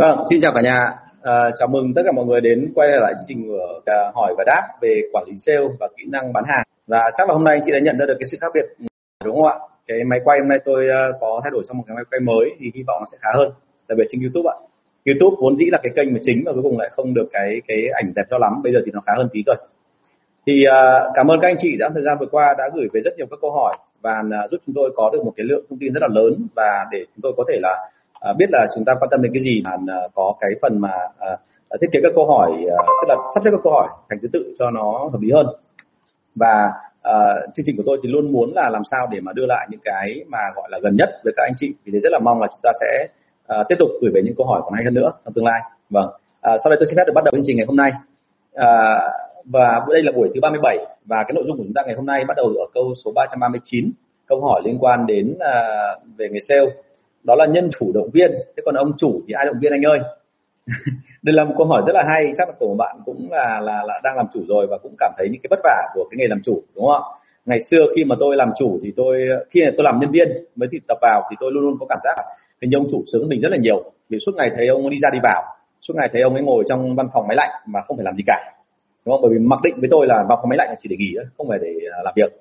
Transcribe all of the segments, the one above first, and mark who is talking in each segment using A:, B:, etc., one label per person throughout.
A: Vâng, xin chào cả nhà. À, chào mừng tất cả mọi người đến quay lại chương trình của à, hỏi và đáp về quản lý sale và kỹ năng bán hàng. Và chắc là hôm nay chị đã nhận ra được cái sự khác biệt đúng không ạ? Cái máy quay hôm nay tôi uh, có thay đổi sang một cái máy quay mới thì hy vọng nó sẽ khá hơn. Đặc biệt trên YouTube ạ. YouTube vốn dĩ là cái kênh mà chính và cuối cùng lại không được cái cái ảnh đẹp cho lắm. Bây giờ thì nó khá hơn tí rồi. Thì uh, cảm ơn các anh chị đã thời gian vừa qua đã gửi về rất nhiều các câu hỏi và uh, giúp chúng tôi có được một cái lượng thông tin rất là lớn và để chúng tôi có thể là à, biết là chúng ta quan tâm đến cái gì à, có cái phần mà à, à, thiết kế các câu hỏi à, tức là sắp xếp các câu hỏi thành thứ tự cho nó hợp lý hơn. Và à, chương trình của tôi thì luôn muốn là làm sao để mà đưa lại những cái mà gọi là gần nhất với các anh chị. Vì thế rất là mong là chúng ta sẽ à, tiếp tục gửi về những câu hỏi còn hay hơn nữa trong tương lai. Vâng. À, sau đây tôi xin phép được bắt đầu chương trình ngày hôm nay. À, và đây là buổi thứ 37 và cái nội dung của chúng ta ngày hôm nay bắt đầu ở câu số 339 câu hỏi liên quan đến à, về nghề sale đó là nhân chủ động viên. Thế còn ông chủ thì ai động viên anh ơi? Đây là một câu hỏi rất là hay. Chắc là của bạn cũng là, là là đang làm chủ rồi và cũng cảm thấy những cái vất vả của cái nghề làm chủ đúng không ạ? Ngày xưa khi mà tôi làm chủ thì tôi khi tôi làm nhân viên mới thì tập vào thì tôi luôn luôn có cảm giác hình như ông chủ sướng mình rất là nhiều. Vì suốt ngày thấy ông đi ra đi vào suốt ngày thấy ông ấy ngồi trong văn phòng máy lạnh mà không phải làm gì cả đúng không? Bởi vì mặc định với tôi là vào phòng máy lạnh là chỉ để nghỉ không phải để à, làm việc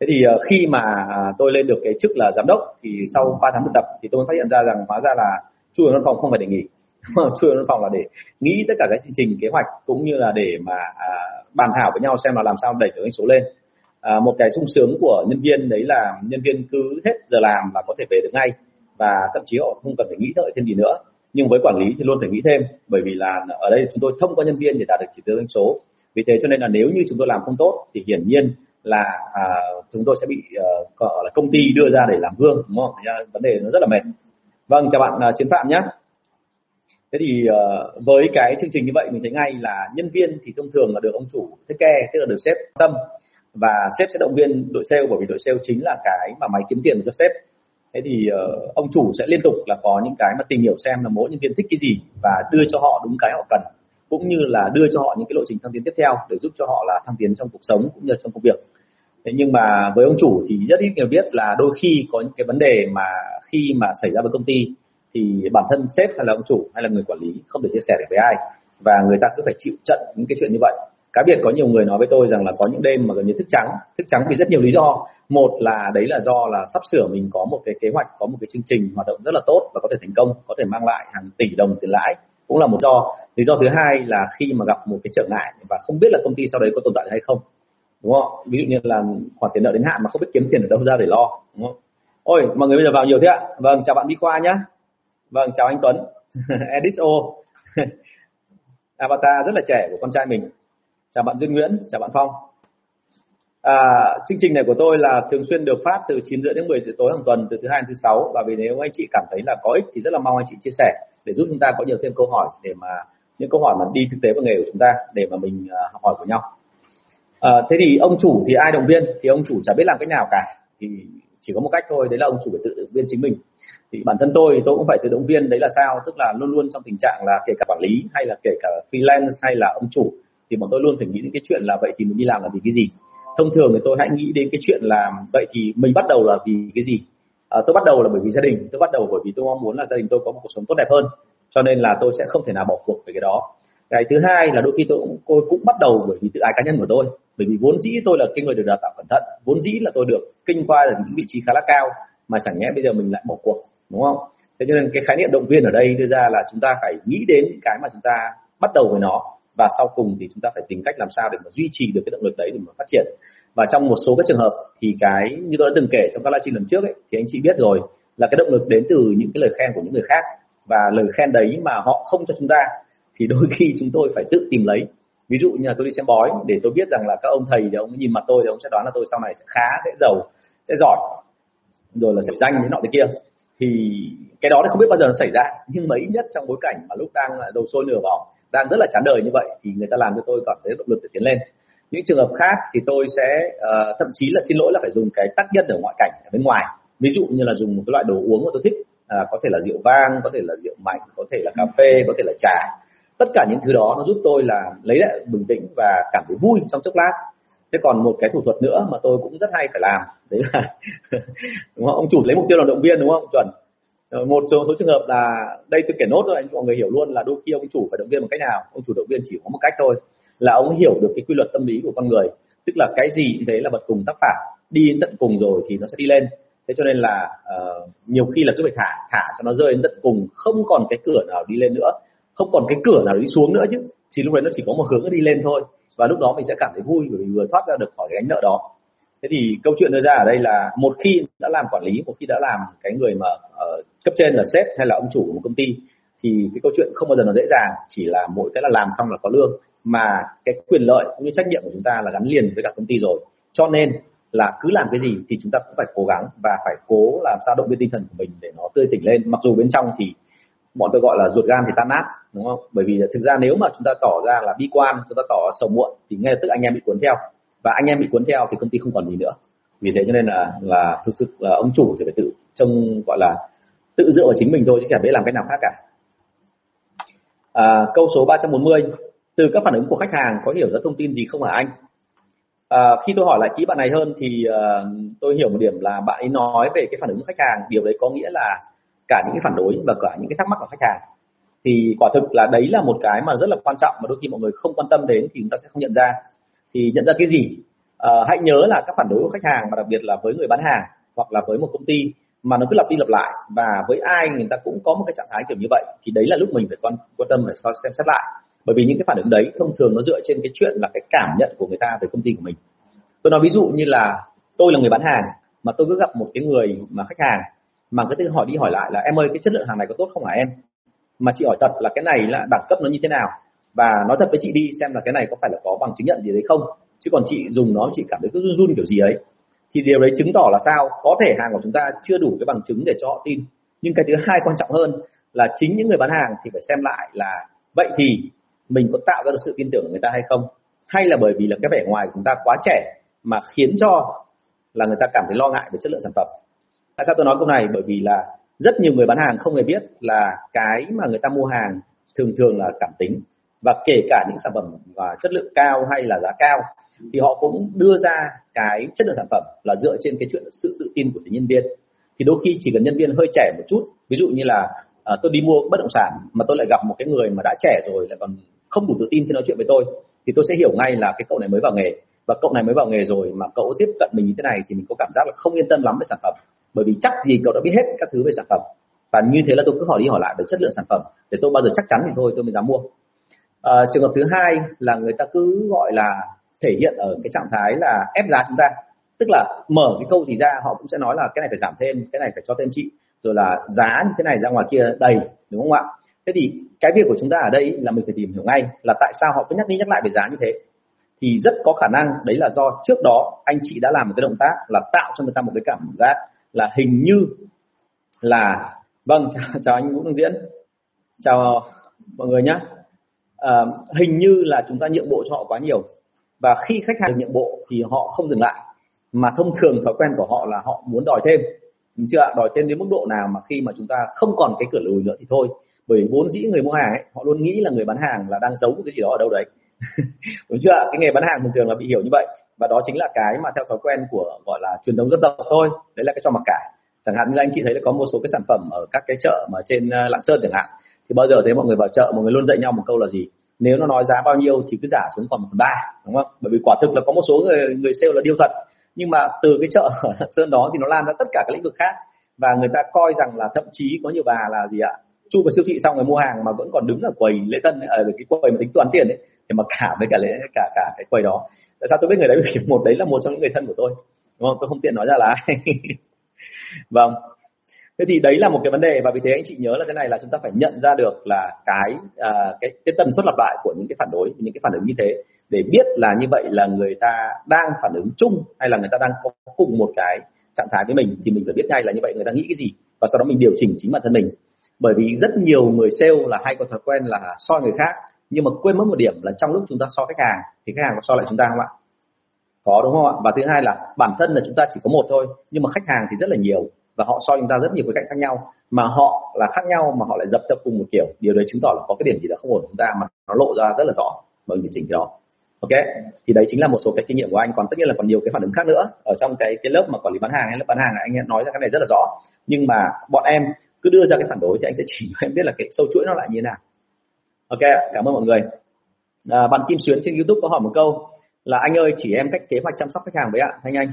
A: thế thì ờ, khi mà à, tôi lên được cái chức là giám đốc thì sau 3 tháng thực tập thì tôi mới phát hiện ra rằng hóa ra là chui văn phòng không phải để nghỉ. Chui vào văn phòng là để nghĩ tất cả các chương trình kế hoạch cũng như là để mà à, bàn thảo với nhau xem là làm sao đẩy được doanh số lên. À, một cái sung sướng của nhân viên đấy là nhân viên cứ hết giờ làm là có thể về được ngay và thậm chí họ không cần phải nghĩ đợi thêm gì nữa. Nhưng với quản lý thì luôn phải nghĩ thêm bởi vì là ở đây chúng tôi thông qua nhân viên để đạt được chỉ tiêu doanh số. Vì thế cho nên là nếu như chúng tôi làm không tốt thì hiển nhiên là à, chúng tôi sẽ bị à, là công ty đưa ra để làm gương đúng không? vấn đề nó rất là mệt. Vâng, chào bạn à, Chiến Phạm nhé. Thế thì à, với cái chương trình như vậy mình thấy ngay là nhân viên thì thông thường là được ông chủ thích care, tức là được sếp tâm và sếp sẽ động viên đội sale bởi vì đội sale chính là cái mà máy kiếm tiền cho sếp. Thế thì uh, ông chủ sẽ liên tục là có những cái mà tìm hiểu xem là mỗi nhân viên thích cái gì và đưa cho họ đúng cái họ cần cũng như là đưa cho họ những cái lộ trình thăng tiến tiếp theo để giúp cho họ là thăng tiến trong cuộc sống cũng như trong công việc thế nhưng mà với ông chủ thì rất ít người biết là đôi khi có những cái vấn đề mà khi mà xảy ra với công ty thì bản thân sếp hay là ông chủ hay là người quản lý không thể chia sẻ được với ai. Và người ta cứ phải chịu trận những cái chuyện như vậy. Cá biệt có nhiều người nói với tôi rằng là có những đêm mà gần như thức trắng. Thức trắng vì rất nhiều lý do. Một là đấy là do là sắp sửa mình có một cái kế hoạch, có một cái chương trình hoạt động rất là tốt và có thể thành công, có thể mang lại hàng tỷ đồng tiền lãi. Cũng là một do. Lý do thứ hai là khi mà gặp một cái trở ngại và không biết là công ty sau đấy có tồn tại hay không đúng không? Ví dụ như là khoản tiền nợ đến hạn mà không biết kiếm tiền ở đâu ra để lo đúng không? Ôi mọi người bây giờ vào nhiều thế ạ. Vâng chào bạn đi qua nhá. Vâng chào anh Tuấn. Ediso avatar rất là trẻ của con trai mình. Chào bạn Duyên Nguyễn chào bạn Phong. À, chương trình này của tôi là thường xuyên được phát từ 9 rưỡi đến 10 giờ tối hàng tuần từ thứ hai đến thứ sáu. Và vì nếu anh chị cảm thấy là có ích thì rất là mong anh chị chia sẻ để giúp chúng ta có nhiều thêm câu hỏi để mà những câu hỏi mà đi thực tế vào nghề của chúng ta để mà mình à, học hỏi của nhau à, thế thì ông chủ thì ai động viên? Thì ông chủ chả biết làm cách nào cả. Thì chỉ có một cách thôi đấy là ông chủ phải tự động viên chính mình. Thì bản thân tôi tôi cũng phải tự động viên đấy là sao? Tức là luôn luôn trong tình trạng là kể cả quản lý hay là kể cả freelance hay là ông chủ thì bọn tôi luôn phải nghĩ đến cái chuyện là vậy thì mình đi làm là vì cái gì? Thông thường thì tôi hãy nghĩ đến cái chuyện là vậy thì mình bắt đầu là vì cái gì? À, tôi bắt đầu là bởi vì gia đình tôi bắt đầu bởi vì tôi mong muốn là gia đình tôi có một cuộc sống tốt đẹp hơn. Cho nên là tôi sẽ không thể nào bỏ cuộc về cái đó cái thứ hai là đôi khi tôi cũng tôi cũng bắt đầu bởi vì tự ái cá nhân của tôi. Bởi vì vốn dĩ tôi là cái người được đào tạo cẩn thận. Vốn dĩ là tôi được kinh qua ở những vị trí khá là cao mà chẳng nhẽ bây giờ mình lại bỏ cuộc đúng không? Thế cho nên cái khái niệm động viên ở đây đưa ra là chúng ta phải nghĩ đến cái mà chúng ta bắt đầu với nó và sau cùng thì chúng ta phải tìm cách làm sao để mà duy trì được cái động lực đấy để mà phát triển. Và trong một số các trường hợp thì cái như tôi đã từng kể trong các livestream lần trước ấy, thì anh chị biết rồi là cái động lực đến từ những cái lời khen của những người khác. Và lời khen đấy mà họ không cho chúng ta thì đôi khi chúng tôi phải tự tìm lấy. Ví dụ như là tôi đi xem bói để tôi biết rằng là các ông thầy thì ông nhìn mặt tôi thì ông sẽ đoán là tôi sau này sẽ khá sẽ giàu sẽ giỏi rồi là sẽ danh thế nọ thế kia. Thì cái đó thì không biết bao giờ nó xảy ra. Nhưng mà ít nhất trong bối cảnh mà lúc đang là dầu sôi nửa bỏng đang rất là chán đời như vậy thì người ta làm cho tôi cảm thấy động lực để tiến lên. Những trường hợp khác thì tôi sẽ uh, thậm chí là xin lỗi là phải dùng cái tác nhân ở ngoại cảnh ở bên ngoài. Ví dụ như là dùng một cái loại đồ uống mà tôi thích à, có thể là rượu vang có thể là rượu mạnh có thể là cà phê có thể là trà tất cả những thứ đó nó giúp tôi là lấy lại bình tĩnh và cảm thấy vui trong chốc lát. Thế còn một cái thủ thuật nữa mà tôi cũng rất hay phải làm đấy là đúng không? ông chủ lấy mục tiêu là động viên đúng không chuẩn? Ờ, một số số trường hợp là đây tôi kể nốt thôi anh mọi người hiểu luôn là đôi khi ông chủ phải động viên một cách nào? Ông chủ động viên chỉ có một cách thôi là ông hiểu được cái quy luật tâm lý của con người tức là cái gì thế là bật cùng tác phản đi đến tận cùng rồi thì nó sẽ đi lên. Thế cho nên là uh, nhiều khi là cứ phải thả thả cho nó rơi đến tận cùng không còn cái cửa nào đi lên nữa không còn cái cửa nào đi xuống nữa chứ. Thì lúc đấy nó chỉ có một hướng đi lên thôi. Và lúc đó mình sẽ cảm thấy vui bởi vì vừa thoát ra được khỏi cái gánh nợ đó. Thế thì câu chuyện đưa ra ở đây là một khi đã làm quản lý, một khi đã làm cái người mà ở cấp trên là sếp hay là ông chủ của một công ty, thì cái câu chuyện không bao giờ nó dễ dàng. Chỉ là mỗi cái là làm xong là có lương. Mà cái quyền lợi cũng như trách nhiệm của chúng ta là gắn liền với cả công ty rồi. Cho nên là cứ làm cái gì thì chúng ta cũng phải cố gắng và phải cố làm sao động viên tinh thần của mình để nó tươi tỉnh lên. Mặc dù bên trong thì bọn tôi gọi là ruột gan thì tan nát đúng không? Bởi vì thực ra nếu mà chúng ta tỏ ra là bi quan chúng ta tỏ sầu muộn thì ngay lập tức anh em bị cuốn theo. Và anh em bị cuốn theo thì công ty không còn gì nữa. Vì thế cho nên là là thực sự là ông chủ thì phải tự trông gọi là tự dựa vào chính mình thôi chứ chẳng biết làm cách nào khác cả. À, câu số 340 từ các phản ứng của khách hàng có hiểu ra thông tin gì không hả anh? À, khi tôi hỏi lại kỹ bạn này hơn thì uh, tôi hiểu một điểm là bạn ấy nói về cái phản ứng của khách hàng. Điều đấy có nghĩa là cả những cái phản đối và cả những cái thắc mắc của khách hàng thì quả thực là đấy là một cái mà rất là quan trọng mà đôi khi mọi người không quan tâm đến thì chúng ta sẽ không nhận ra. Thì nhận ra cái gì? À, hãy nhớ là các phản đối của khách hàng và đặc biệt là với người bán hàng hoặc là với một công ty mà nó cứ lặp đi lặp lại và với ai người ta cũng có một cái trạng thái kiểu như vậy thì đấy là lúc mình phải quan quan tâm phải so xem xét lại. Bởi vì những cái phản ứng đấy thông thường nó dựa trên cái chuyện là cái cảm nhận của người ta về công ty của mình. Tôi nói ví dụ như là tôi là người bán hàng mà tôi cứ gặp một cái người mà khách hàng mà cứ hỏi đi hỏi lại là em ơi cái chất lượng hàng này có tốt không hả em? Mà chị hỏi thật là cái này là đẳng cấp nó như thế nào? Và nói thật với chị đi, xem là cái này có phải là có bằng chứng nhận gì đấy không? Chứ còn chị dùng nó, chị cảm thấy cứ run run kiểu gì ấy. Thì điều đấy chứng tỏ là sao? Có thể hàng của chúng ta chưa đủ cái bằng chứng để cho họ tin. Nhưng cái thứ hai quan trọng hơn là chính những người bán hàng thì phải xem lại là vậy thì mình có tạo ra được sự tin tưởng của người ta hay không? Hay là bởi vì là cái vẻ ngoài của chúng ta quá trẻ mà khiến cho là người ta cảm thấy lo ngại về chất lượng sản phẩm? Tại sao tôi nói câu này? Bởi vì là rất nhiều người bán hàng không hề biết là cái mà người ta mua hàng thường thường là cảm tính. Và kể cả những sản phẩm và chất lượng cao hay là giá cao thì họ cũng đưa ra cái chất lượng sản phẩm là dựa trên cái chuyện sự tự tin của nhân viên. Thì đôi khi chỉ cần nhân viên hơi trẻ một chút ví dụ như là à, tôi đi mua bất động sản mà tôi lại gặp một cái người mà đã trẻ rồi lại còn không đủ tự tin khi nói chuyện với tôi thì tôi sẽ hiểu ngay là cái cậu này mới vào nghề. Và cậu này mới vào nghề rồi mà cậu tiếp cận mình như thế này thì mình có cảm giác là không yên tâm lắm với sản phẩm bởi vì chắc gì cậu đã biết hết các thứ về sản phẩm. Và như thế là tôi cứ hỏi đi hỏi lại về chất lượng sản phẩm. Để tôi bao giờ chắc chắn thì thôi tôi mới dám mua. À, trường hợp thứ hai là người ta cứ gọi là thể hiện ở cái trạng thái là ép giá chúng ta. Tức là mở cái câu gì ra họ cũng sẽ nói là cái này phải giảm thêm cái này phải cho thêm chị. Rồi là giá như thế này ra ngoài kia đầy đúng không ạ? Thế thì cái việc của chúng ta ở đây là mình phải tìm hiểu ngay là tại sao họ cứ nhắc đi nhắc lại về giá như thế. Thì rất có khả năng đấy là do trước đó anh chị đã làm một cái động tác là tạo cho người ta một cái cảm giác là hình như là vâng chào, chào anh Vũ Đăng Diễn. Chào mọi người nhé à, ờ, hình như là chúng ta nhượng bộ cho họ quá nhiều. Và khi khách hàng được nhượng bộ thì họ không dừng lại. Mà thông thường thói quen của họ là họ muốn đòi thêm. Đúng chưa đòi thêm đến mức độ nào mà khi mà chúng ta không còn cái cửa lùi nữa thì thôi. Bởi vốn dĩ người mua hàng ấy, họ luôn nghĩ là người bán hàng là đang giấu cái gì đó ở đâu đấy. Đúng chưa cái nghề bán hàng thường thường là bị hiểu như vậy và đó chính là cái mà theo thói quen của, gọi là, truyền thống dân tộc thôi. Đấy là cái cho mặc cả. Chẳng hạn như anh chị thấy là có một số cái sản phẩm ở các cái chợ mà trên à, lạng sơn chẳng hạn, thì bao giờ thấy mọi người vào chợ, mọi người luôn dạy nhau một câu là gì? Nếu nó nói giá bao nhiêu thì cứ giả xuống còn một phần ba, đúng không? Bởi vì quả thực là có một số người người sale là điêu thật. Nhưng mà từ cái chợ ở lạng sơn đó thì nó lan ra tất cả các lĩnh vực khác. Và người ta coi rằng là thậm chí có nhiều bà là gì ạ? Chu vào siêu thị xong rồi mua hàng mà vẫn còn đứng ở quầy lễ tân ở à, cái quầy mà tính toán tiền ấy thế mà cả với cả lễ cả cả cái quầy đó. Tại sao tôi biết người đấy? Vì một đấy là một trong những người thân của tôi đúng không? Tôi không tiện nói ra là ai. Vâng. Thế thì đấy là một cái vấn đề và vì thế anh chị nhớ là cái này là chúng ta phải nhận ra được là cái à, cái cái tần suất lặp lại của những cái phản đối những cái phản ứng như thế để biết là như vậy là người ta đang phản ứng chung hay là người ta đang có cùng một cái trạng thái với mình thì mình phải biết ngay là như vậy người ta nghĩ cái gì và sau đó mình điều chỉnh chính bản thân mình. Bởi vì rất nhiều người sale là hay có thói quen là soi người khác nhưng mà quên mất một điểm là trong lúc chúng ta so khách hàng, thì khách hàng có so lại chúng ta không ạ? Có, đúng không ạ? Và thứ hai là bản thân là chúng ta chỉ có một thôi, nhưng mà khách hàng thì rất là nhiều và họ so chúng ta rất nhiều cái cạnh khác nhau. Mà họ là khác nhau mà họ lại dập theo cùng một kiểu. Điều đấy chứng tỏ là có cái điểm gì đó không ổn chúng ta mà nó lộ ra rất là rõ và mình chỉnh cái đó ok? Thì đấy chính là một số cái kinh nghiệm của anh. Còn tất nhiên là còn nhiều cái phản ứng khác nữa ở trong cái cái lớp mà quản lý bán hàng hay lớp bán hàng anh nói ra cái này rất là rõ. Nhưng mà bọn em cứ đưa ra cái phản đối thì anh sẽ chỉ cho em biết là cái sâu chuỗi nó lại như thế nào ok cảm ơn mọi người. À, bạn Kim Xuyến trên YouTube có hỏi một câu là anh ơi chỉ em cách kế hoạch chăm sóc khách hàng với ạ thanh anh.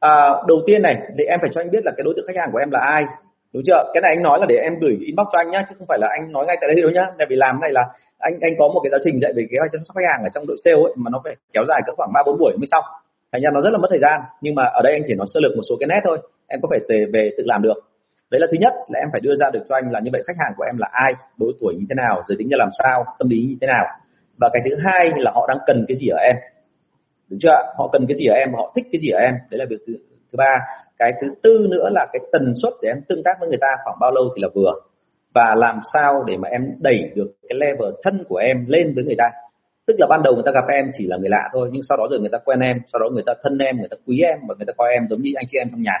A: À, đầu tiên này để em phải cho anh biết là cái đối tượng khách hàng của em là ai đúng chưa? Cái này anh nói là để em gửi inbox cho anh nhá chứ không phải là anh nói ngay tại đây đâu nhá. Tại vì làm này là anh anh có một cái giáo trình dạy về kế hoạch chăm sóc khách hàng ở trong đội sale ấy mà nó phải kéo dài cỡ khoảng ba bốn buổi mới xong. Thành ra nó rất là mất thời gian nhưng mà ở đây anh chỉ nói sơ lược một số cái nét thôi em có phải về tự làm được đấy là thứ nhất là em phải đưa ra được cho anh là như vậy khách hàng của em là ai đối tuổi như thế nào giới tính như làm sao tâm lý như thế nào. Và cái thứ hai là họ đang cần cái gì ở em. Đúng chưa họ cần cái gì ở em họ thích cái gì ở em. Đấy là việc thứ, thứ ba. Cái thứ tư nữa là cái tần suất để em tương tác với người ta khoảng bao lâu thì là vừa. Và làm sao để mà em đẩy được cái level thân của em lên với người ta. Tức là ban đầu người ta gặp em chỉ là người lạ thôi nhưng sau đó rồi người ta quen em sau đó người ta thân em người ta quý em và người ta coi em giống như anh chị em trong nhà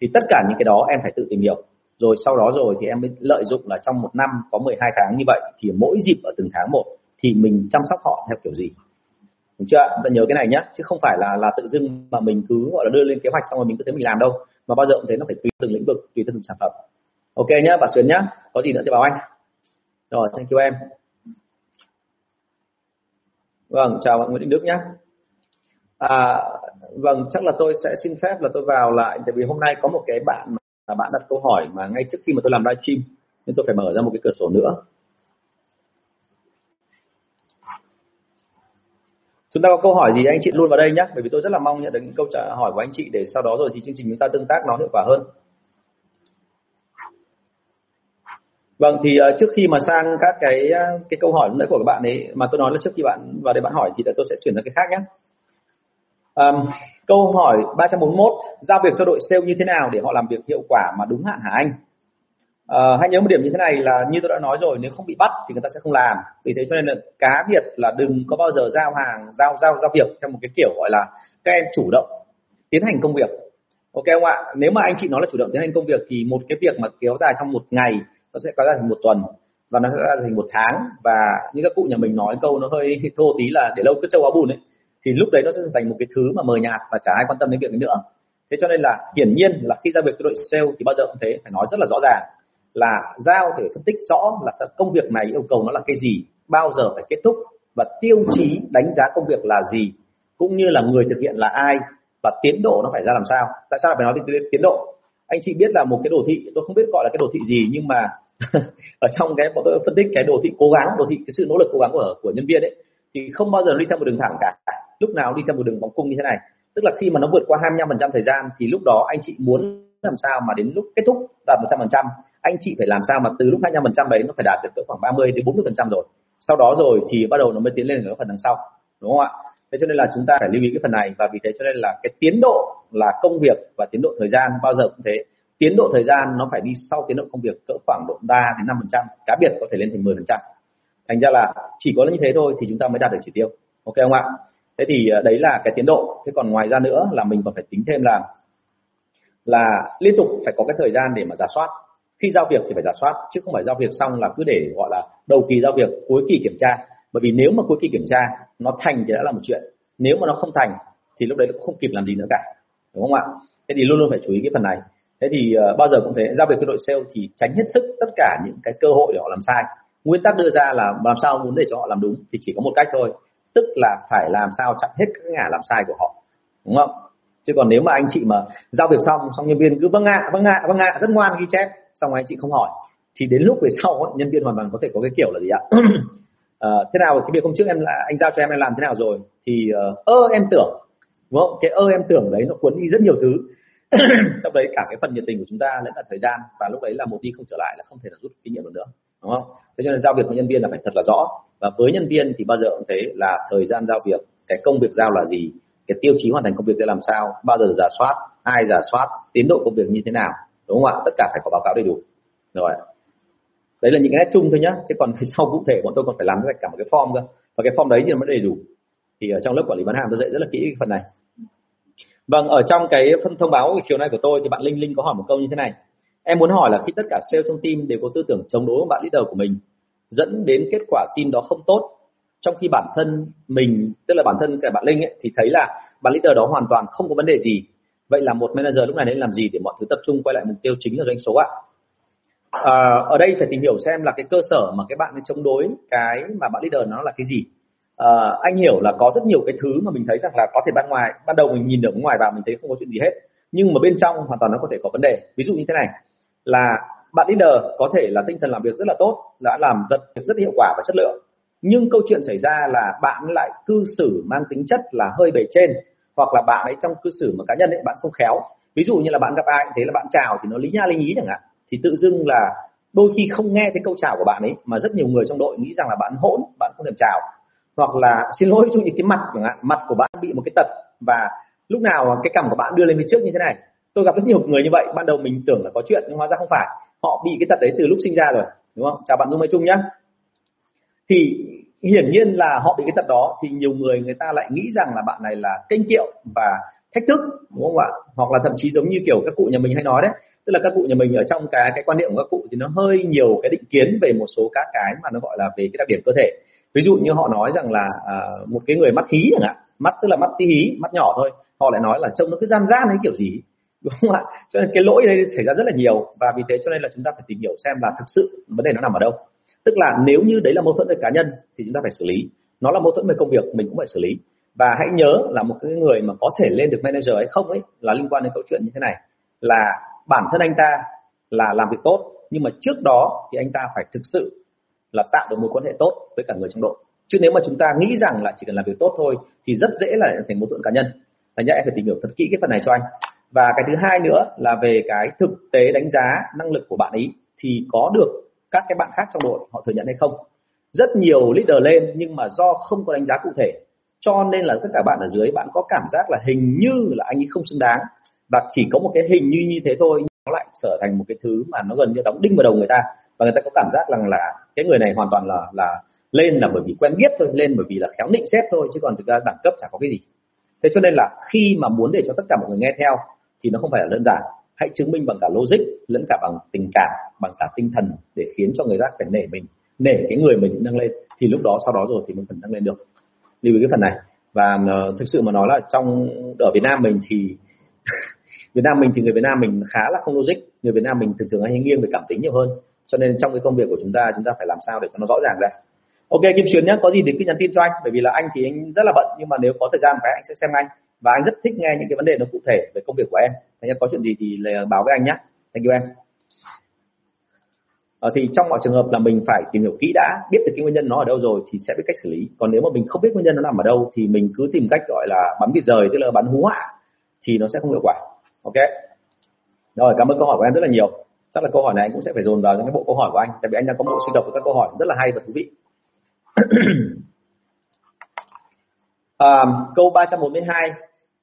A: thì tất cả những cái đó em phải tự tìm hiểu. Rồi sau đó rồi thì em mới lợi dụng là trong một năm có 12 tháng như vậy thì mỗi dịp ở từng tháng một thì mình chăm sóc họ theo kiểu gì. Đúng chưa ta nhớ cái này nhé chứ không phải là là tự dưng mà mình cứ, gọi là, đưa lên kế hoạch xong rồi mình cứ thế mình làm đâu. Mà bao giờ cũng thấy nó phải tùy từng lĩnh vực, tùy từng sản phẩm. Ok nhá, bà xuyến nhá, có gì nữa thì bảo anh. Rồi, thank you em. Vâng chào bạn Nguyễn Đình Đức nhé à, vâng chắc là tôi sẽ xin phép là tôi vào lại tại vì hôm nay có một cái bạn mà bạn đặt câu hỏi mà ngay trước khi mà tôi làm livestream nên tôi phải mở ra một cái cửa sổ nữa chúng ta có câu hỏi gì anh chị luôn vào đây nhé bởi vì tôi rất là mong nhận được những câu trả hỏi của anh chị để sau đó rồi thì chương trình chúng ta tương tác nó hiệu quả hơn Vâng thì uh, trước khi mà sang các cái ờ, cái câu hỏi nãy của các bạn ấy mà tôi nói là trước khi bạn vào đây bạn hỏi thì tôi sẽ chuyển sang cái khác nhé. Um, câu hỏi 341 giao việc cho đội sale như thế nào để họ làm việc hiệu quả mà đúng hạn hả anh? Uh, hãy nhớ một điểm như thế này là như tôi đã nói rồi nếu không bị bắt thì người ta sẽ không làm. Vì thế cho nên là cá biệt là đừng có bao giờ giao hàng giao giao giao việc theo một cái kiểu gọi là các em chủ động tiến hành công việc. Ok không ạ? Nếu mà anh chị nói là chủ động tiến hành công việc thì một cái việc mà kéo dài trong một ngày nó sẽ có ra thành một tuần và nó sẽ ra thành một tháng. Và như các cụ nhà mình nói câu nó hơi thô tí là để lâu cứ châu áo bùn ấy thì lúc đấy nó sẽ thành một cái thứ mà mờ nhạt và chả ai quan tâm đến việc ấy nữa. Thế cho nên là hiển nhiên là khi ra việc cho đội sale thì bao giờ cũng thế, phải nói rất là rõ ràng là giao để phân tích rõ là công việc này yêu cầu nó là cái gì, bao giờ phải kết thúc và tiêu chí đánh giá công việc là gì, cũng như là người thực hiện là ai và tiến độ nó phải ra làm sao. Tại sao phải nói đến tiến độ? Anh chị biết là một cái đồ thị, tôi không biết gọi là cái đồ thị gì nhưng mà ở trong cái bọn tôi phân tích cái đồ thị cố gắng, đồ thị, cái sự nỗ lực cố gắng của của nhân viên ấy, thì không bao giờ đi theo một đường thẳng cả lúc nào đi theo một đường vòng cung như thế này. Tức là khi mà nó vượt qua 25% thời gian, thì lúc đó anh chị muốn làm sao mà đến lúc kết thúc đạt 100% anh chị phải làm sao mà từ lúc 25% đấy nó phải đạt được cỡ khoảng 30 đến 40% rồi. Sau đó rồi thì bắt đầu nó mới tiến lên ở phần đằng sau, đúng không ạ? Thế cho nên là chúng ta phải lưu ý cái phần này, và vì thế cho nên là cái tiến độ là công việc và tiến độ thời gian bao giờ cũng thế. Tiến độ thời gian nó phải đi sau tiến độ công việc cỡ khoảng độ 3 đến 5 phần trăm, cá biệt có thể lên thành 10 phần trăm. Thành ra là chỉ có như thế thôi thì chúng ta mới đạt được chỉ tiêu. Ok không ạ? Thế thì ờ, đấy là cái tiến độ. Thế còn ngoài ra nữa là mình còn phải tính thêm là là liên tục phải có cái thời gian để mà giả soát. Khi giao việc thì phải giả soát chứ không phải giao việc xong là cứ để gọi là đầu kỳ giao việc cuối kỳ kiểm tra. Bởi vì nếu mà cuối kỳ kiểm tra nó thành thì đã là một chuyện. Nếu mà nó không thành thì lúc đấy cũng không kịp làm gì nữa cả. Đúng không ạ? Thế thì luôn luôn phải chú ý cái phần này. Thế thì uh, bao giờ cũng thế giao việc với đội sale thì tránh hết sức tất cả những cái cơ hội để họ làm sai. Nguyên tắc đưa ra là làm sao muốn để cho họ làm đúng thì chỉ có một cách thôi tức là phải làm sao chặn hết các ngả làm sai của họ đúng không? Chứ còn nếu mà anh chị mà giao việc xong xong nhân viên cứ vâng ạ vâng ạ vâng ạ rất ngoan ghi chép xong rồi anh chị không hỏi thì đến lúc về sau ấy, nhân viên hoàn toàn có thể có cái kiểu là gì ạ? À, thế nào cái việc hôm trước em là anh giao cho em em làm thế nào rồi? Thì uh, ơ em tưởng đúng không? Cái ơ em tưởng đấy nó cuốn đi rất nhiều thứ. Trong đấy cả cái phần nhiệt tình của chúng ta lẫn là thời gian và lúc đấy là một đi không trở lại là không thể là rút kinh nghiệm được nữa đúng không? Thế cho nên giao việc với nhân viên là phải thật là rõ và với nhân viên thì bao giờ cũng thế là thời gian giao việc, cái công việc giao là gì, cái tiêu chí hoàn thành công việc sẽ làm sao, bao giờ giả soát, ai giả soát, tiến độ công việc như thế nào, đúng không ạ? Tất cả phải có báo cáo đầy đủ. Rồi. Đấy là những cái nét chung thôi nhá, chứ còn phía sau cụ thể bọn tôi còn phải làm cả một cái form cơ. Và cái form đấy thì mới đầy đủ. Thì ở trong lớp quản lý bán hàng tôi dạy rất là kỹ cái phần này. Vâng ở trong cái phân thông báo chiều nay của tôi thì bạn linh linh có hỏi một câu như thế này. Em muốn hỏi là khi tất cả sale trong team đều có tư tưởng chống đối với bạn leader của mình dẫn đến kết quả team đó không tốt. Trong khi bản thân mình tức là bản thân cả bạn linh ấy, thì thấy là bạn leader đó hoàn toàn không có vấn đề gì. Vậy là một manager lúc này nên làm gì để mọi thứ tập trung quay lại mục tiêu chính là doanh số ạ? À, ở đây phải tìm hiểu xem là cái cơ sở mà cái bạn ấy chống đối cái mà bạn leader nó là cái gì. À, anh hiểu là có rất nhiều cái thứ mà mình thấy rằng là có thể ban ngoài ban đầu mình nhìn ở ngoài vào mình thấy không có chuyện gì hết. Nhưng mà bên trong hoàn toàn nó có thể có vấn đề. Ví dụ như thế này là bạn leader có thể là tinh thần làm việc rất là tốt, đã làm rất rất hiệu quả và chất lượng. Nhưng câu chuyện xảy ra là bạn lại cư xử mang tính chất là hơi bề trên, hoặc là bạn ấy trong cư xử mà cá nhân ấy, bạn không khéo. Ví dụ như là bạn gặp ai thế, là bạn chào thì nó lý nha lý nhí chẳng hạn. Thì tự dưng là đôi khi không nghe thấy câu chào của bạn ấy, mà rất nhiều người trong đội nghĩ rằng là bạn hỗn, bạn không thèm chào. Hoặc là xin lỗi cho những cái mặt chẳng hạn, mặt của bạn bị một cái tật và lúc nào cái cằm của bạn đưa lên phía trước như thế này. Tôi gặp rất nhiều người như vậy, ban đầu mình tưởng là có chuyện nhưng hóa ra không phải họ bị cái tật đấy từ lúc sinh ra rồi đúng không? Chào bạn dung mai trung nhá. Thì hiển nhiên là họ bị cái tật đó thì nhiều người người ta lại nghĩ rằng là bạn này là kênh kiệu và thách thức đúng không ạ? Hoặc là thậm chí giống như kiểu các cụ nhà mình hay nói đấy tức là các cụ nhà mình ở trong cái cái quan niệm của các cụ thì nó hơi nhiều cái định kiến về một số các cái mà nó gọi là về cái đặc điểm cơ thể. Ví dụ như họ nói rằng là à, một cái người mắt hí chẳng hạn mắt tức là mắt tí hí mắt nhỏ thôi họ lại nói là trông nó cứ gian gian hay kiểu gì đúng không ạ? Cho nên cái lỗi đây xảy ra rất là nhiều và vì thế cho nên là chúng ta phải tìm hiểu xem là thực sự vấn đề nó nằm ở đâu. Tức là nếu như đấy là mâu thuẫn về cá nhân thì chúng ta phải xử lý. Nó là mâu thuẫn về công việc, mình cũng phải xử lý. Và hãy nhớ là một cái người mà có thể lên được manager hay không ấy là liên quan đến câu chuyện như thế này. Là bản thân anh ta là làm việc tốt, nhưng mà trước đó thì anh ta phải thực sự là tạo được mối quan hệ tốt với cả người trong đội. Chứ nếu mà chúng ta nghĩ rằng là chỉ cần làm việc tốt thôi thì rất dễ là thành mâu thuẫn cá nhân. Là nhá em phải tìm hiểu thật kỹ cái phần này cho anh và cái thứ hai nữa là về cái thực tế đánh giá năng lực của bạn ấy, thì có được các cái bạn khác trong đội họ thừa nhận hay không? Rất nhiều leader lên nhưng mà do không có đánh giá cụ thể, cho nên là tất cả bạn ở dưới bạn có cảm giác là hình như là anh ấy không xứng đáng. Và chỉ có một cái hình như như thế thôi nó lại trở thành một cái thứ mà nó gần như đóng đinh vào đầu người ta. Và người ta có cảm giác rằng là cái người này hoàn toàn là là lên là bởi vì quen biết thôi, lên bởi vì là khéo định xét thôi, chứ còn thực ra đẳng cấp chẳng có cái gì. Thế cho nên là khi mà muốn để cho tất cả mọi người nghe theo thì nó không phải là đơn giản. Hãy chứng minh bằng cả logic lẫn cả bằng tình cảm bằng cả tinh thần để khiến cho người khác phải nể mình nể cái người mình nâng lên. Thì lúc đó sau đó rồi thì mình cần nâng lên được. Lưu ý cái phần này. Và uh, thực sự mà nói là trong ở Việt Nam mình thì Việt Nam mình thì người Việt Nam mình khá là không logic. Người Việt Nam mình thường thường hay nghiêng về cảm tính nhiều hơn. Cho nên trong cái công việc của chúng ta chúng ta phải làm sao để cho nó rõ ràng ra. Ok kim xuyến nhé có gì thì cứ nhắn tin cho anh. Bởi vì là anh thì anh rất là bận nhưng mà nếu có thời gian cái anh sẽ xem anh và anh rất thích nghe những cái vấn đề nó cụ thể về công việc của em. Thành ra có chuyện gì thì báo với anh nhé thank you em. À, thì trong mọi trường hợp là mình phải tìm hiểu kỹ đã biết được cái nguyên nhân nó ở đâu rồi thì sẽ biết cách xử lý. Còn nếu mà mình không biết nguyên nhân nó nằm ở đâu thì mình cứ tìm cách gọi là bắn vịt rời tức là bắn hú hạ thì nó sẽ không hiệu quả. Ok? Rồi cảm ơn câu hỏi của em rất là nhiều. Chắc là câu hỏi này anh cũng sẽ phải dồn vào những cái bộ câu hỏi của anh tại vì anh đang có bộ sưu tập với các câu hỏi rất là hay và thú vị. À, câu 342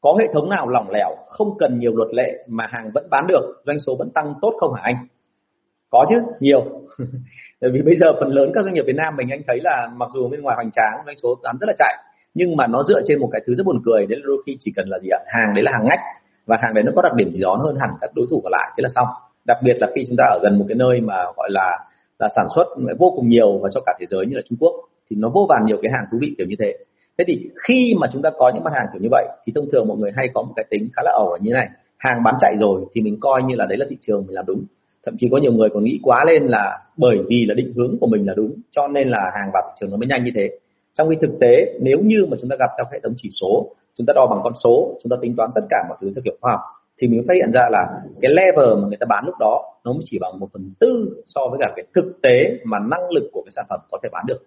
A: có hệ thống nào lỏng lẻo, không cần nhiều luật lệ mà hàng vẫn bán được, doanh số vẫn tăng tốt không hả anh? Có chứ, nhiều. Bởi vì bây giờ phần lớn các doanh nghiệp Việt Nam mình anh thấy là mặc dù bên ngoài hoành tráng, doanh số bán rất là chạy, nhưng mà nó dựa trên một cái thứ rất buồn cười, đấy là đôi khi chỉ cần là gì ạ? Hàng đấy là hàng ngách, và hàng đấy nó có đặc điểm gì đó hơn hẳn các đối thủ còn lại, thế là xong. Đặc biệt là khi chúng ta ở gần một cái nơi mà gọi là là sản xuất vô cùng nhiều và cho cả thế giới như là Trung Quốc, thì nó vô vàn nhiều cái hàng thú vị kiểu như thế thế thì khi mà chúng ta có những mặt hàng kiểu như vậy, thì thông thường mọi người hay có một cái tính khá là ẩu là như thế này. Hàng bán chạy rồi thì mình coi như là đấy là thị trường mình làm đúng. Thậm chí có nhiều người còn nghĩ quá lên là bởi vì là định hướng của mình là đúng, cho nên là hàng vào thị trường nó mới nhanh như thế. Trong khi thực tế, nếu như mà chúng ta gặp theo hệ thống chỉ số, chúng ta đo bằng con số, chúng ta tính toán tất cả mọi thứ theo kiểu khoa học, thì mình phát hiện ra là cái level mà người ta bán lúc đó, nó mới chỉ bằng một phần tư so với cả cái thực tế mà năng lực của cái sản phẩm có thể bán được.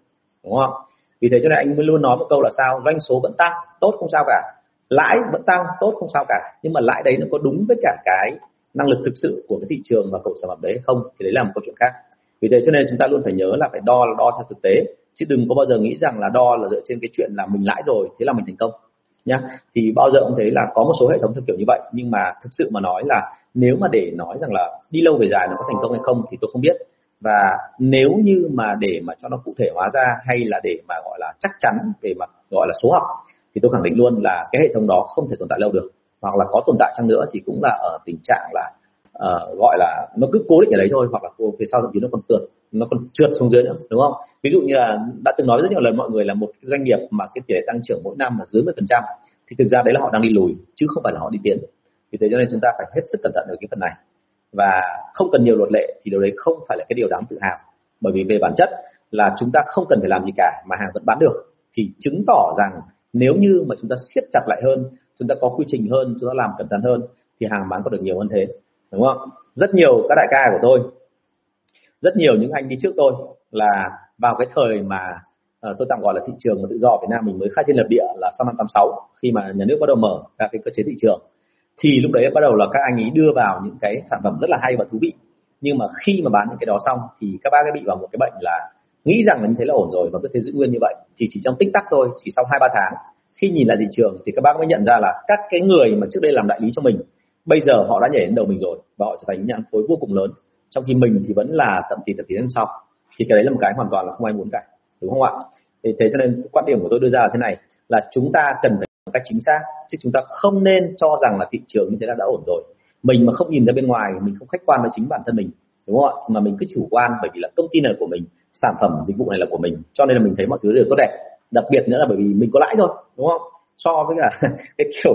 A: Đúng không vì thế cho nên anh mới luôn nói một câu là sao? Doanh số vẫn tăng, tốt không sao cả. Lãi vẫn tăng, tốt không sao cả. Nhưng mà lãi đấy nó có đúng với cả cái năng lực thực sự của cái thị trường và cầu sản phẩm đấy hay không? Thì đấy là một câu chuyện khác. Vì thế cho nên chúng ta luôn phải nhớ là phải đo là đo theo thực tế. Chứ đừng có bao giờ nghĩ rằng là đo là dựa trên cái chuyện là mình lãi rồi, thế là mình thành công, nhá. Thì bao giờ cũng thấy là có một số hệ thống theo kiểu như vậy. Nhưng mà thực sự mà nói là nếu mà để nói rằng là đi lâu về dài nó có thành công hay không thì tôi không biết và nếu như mà để mà cho nó cụ thể hóa ra hay là để mà gọi là chắc chắn về mặt gọi là số học thì tôi khẳng định luôn là cái hệ thống đó không thể tồn tại lâu được. Hoặc là có tồn tại chăng nữa thì cũng là ở tình trạng là uh, gọi là nó cứ cố định ở đấy thôi hoặc là phía sau thậm chí nó còn trượt nó còn trượt xuống dưới nữa đúng không? Ví dụ như là đã từng nói rất nhiều lần mọi người là một doanh nghiệp mà cái tỷ lệ tăng trưởng mỗi năm là dưới 10% thì thực ra đấy là họ đang đi lùi chứ không phải là họ đi tiến. Vì thế cho nên chúng ta phải hết sức cẩn thận ở cái phần này và không cần nhiều luật lệ thì điều đấy không phải là cái điều đáng tự hào. Bởi vì về bản chất là chúng ta không cần phải làm gì cả mà hàng vẫn bán được thì chứng tỏ rằng nếu như mà chúng ta siết chặt lại hơn chúng ta có quy trình hơn chúng ta làm cẩn thận hơn thì hàng bán có được nhiều hơn thế đúng không? Rất nhiều các đại ca của tôi rất nhiều những anh đi trước tôi là vào cái thời mà uh, tôi tạm gọi là thị trường tự do ở Việt Nam mình mới khai thiên lập địa là sau năm 86 khi mà nhà nước bắt đầu mở ra cái cơ chế thị trường thì lúc đấy bắt đầu là các anh ấy đưa vào những cái sản phẩm rất là hay và thú vị. Nhưng mà khi mà bán những cái đó xong thì các bác ấy bị vào một cái bệnh là nghĩ rằng là như thế là ổn rồi và cứ thế giữ nguyên như vậy. Thì chỉ trong tích tắc thôi, chỉ sau hai ba tháng, khi nhìn lại thị trường thì các bác mới nhận ra là các cái người mà trước đây làm đại lý cho mình, bây giờ họ đã nhảy đến đầu mình rồi và họ trở thành những nhãn khối vô cùng lớn. Trong khi mình thì vẫn là tậm tỷ tận tỷ đến sau. Thì cái đấy là một cái hoàn toàn là không ai muốn cả đúng không ạ? Thì thế cho nên quan điểm của tôi đưa ra là thế này, là chúng ta cần phải một cách chính xác, chứ chúng ta không nên cho rằng là thị trường như thế là đã ổn rồi. Mình mà không nhìn ra bên ngoài, mình không khách quan với chính bản thân mình, đúng không ạ? Mà mình cứ chủ quan bởi vì là công ty này là của mình, sản phẩm, dịch vụ này là của mình, cho nên là mình thấy mọi thứ đều tốt đẹp. Đặc biệt nữa là bởi vì mình có lãi thôi, đúng không? So với cả cái kiểu